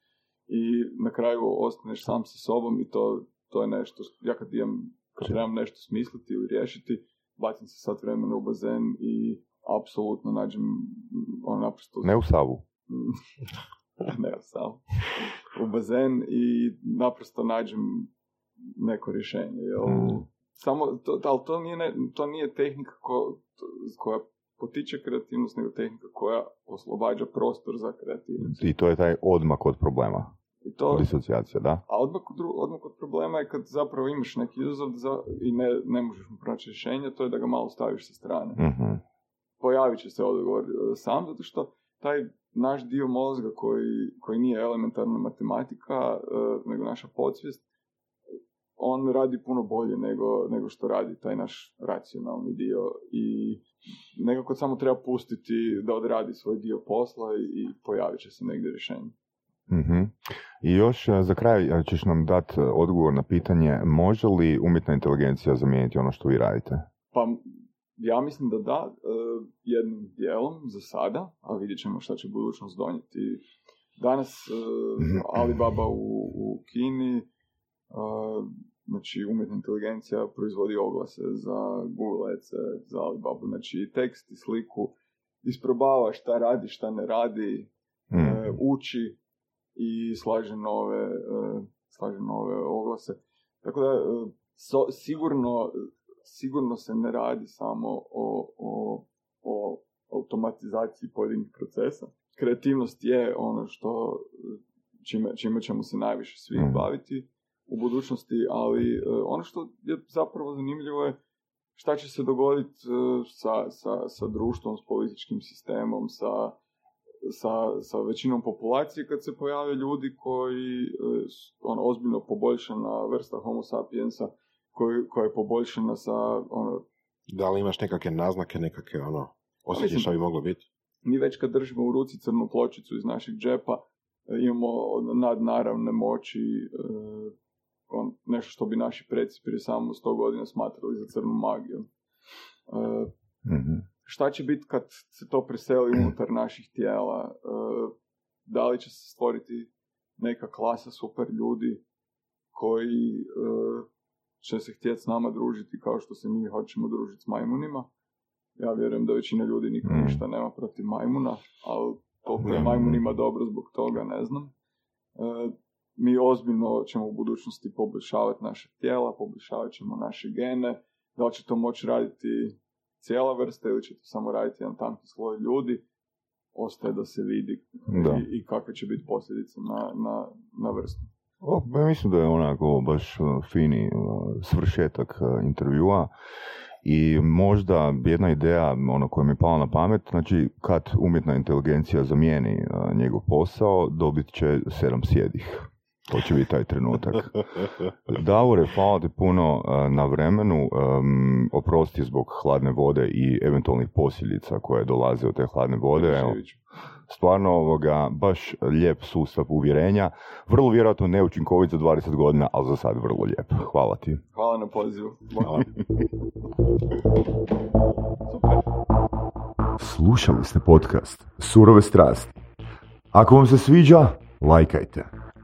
I na kraju ostaneš sam sa sobom i to, to je nešto, ja kad imam, kad trebam nešto smisliti ili riješiti, bacim se sat vremena u bazen i apsolutno nađem on naprosto Ne u Savu. (laughs) ne sam u bazen i naprosto nađem neko rješenje. Jel? Mm. Samo, to, ali to nije, ne, to nije tehnika ko, to- koja potiče kreativnost, nego tehnika koja oslobađa prostor za kreativnost. I to je taj odmak od problema. I to, Disocijacija, da? a odmak, od odmak od problema je kad zapravo imaš neki izazov za, i ne, ne možeš mu pronaći rješenje, to je da ga malo staviš sa strane. Mhm. pojavit će se odgovor e, sam, zato što taj naš dio mozga koji, koji nije elementarna matematika, e, nego naša podsvijest, on radi puno bolje nego, nego što radi taj naš racionalni dio i nekako samo treba pustiti da odradi svoj dio posla i, pojavit će se negdje rješenje. Mhm. I još e, za kraj e, ćeš nam dati odgovor na pitanje može li umjetna inteligencija zamijeniti ono što vi radite? Pa ja mislim da da, e, jednim dijelom za sada, a vidjet ćemo šta će budućnost donijeti. Danas e, Alibaba u, u Kini, e, znači umjetna inteligencija proizvodi oglase za Google Ads, za Alibabu, znači i tekst i sliku, isprobava šta radi, šta ne radi, Mm. e, uči i slaže nove, slaže nove oglase. Tako da, so- sigurno, sigurno se ne radi samo o, o, o automatizaciji pojedinih procesa. Kreativnost je ono što čime, čime ćemo se najviše svi Mhm. baviti u budućnosti, ali e, ono što je zapravo zanimljivo je šta će se dogoditi e, sa, sa, sa društvom, s političkim sistemom, sa, sa, sa većinom populacije kad se pojave ljudi koji e, ono, ozbiljno poboljšana vrsta homo sapiensa koji, koja je poboljšana sa ono, Da li imaš nekakve naznake, nekakve ono, osjećaš mislim- šta bi moglo biti? mi već kad držimo u ruci crnu pločicu iz našeg džepa, e, imamo nadnaravne moći, e, on, nešto što bi naši preci prije samo 100 godina smatrali za crnu magiju. E, Mhm. šta će biti kad se to preseli (clears throat) unutar naših tijela? E, da li će se stvoriti neka klasa super ljudi koji e, će se htjeti s nama družiti kao što se mi hoćemo družiti s majmunima? Ja vjerujem da većina ljudi nikad Mm. ništa nema protiv majmuna, ali koliko je majmunima dobro zbog toga ne znam. E, mi ozbiljno ćemo u budućnosti poboljšavati naše tijela, poboljšavat ćemo naše gene, da li će to moći raditi cijela vrsta ili će to samo raditi jedan tanki sloj ljudi, ostaje da se vidi Da. i, i kakve će biti posljedice na, na, na vrstu. Pa mislim da je onako baš fini svršetak uh, intervjua i možda jedna ideja ono koja mi je pala na pamet, znači kad umjetna inteligencija zamijeni uh, njegov posao, dobit će sedam sjedih. To će biti taj trenutak. (laughs) Davore, hvala ti puno uh, na vremenu. Um, oprosti zbog hladne vode i eventualnih posljedica koje dolaze od te hladne vode. Evo, stvarno ovoga, baš lijep sustav uvjerenja. Vrlo vjerojatno neučinkovit za 20 godina, ali za sad vrlo lijep. Hvala ti. Hvala na pozivu. Hvala. (laughs) Slušali ste podcast Surove strasti. Ako vam se sviđa, lajkajte.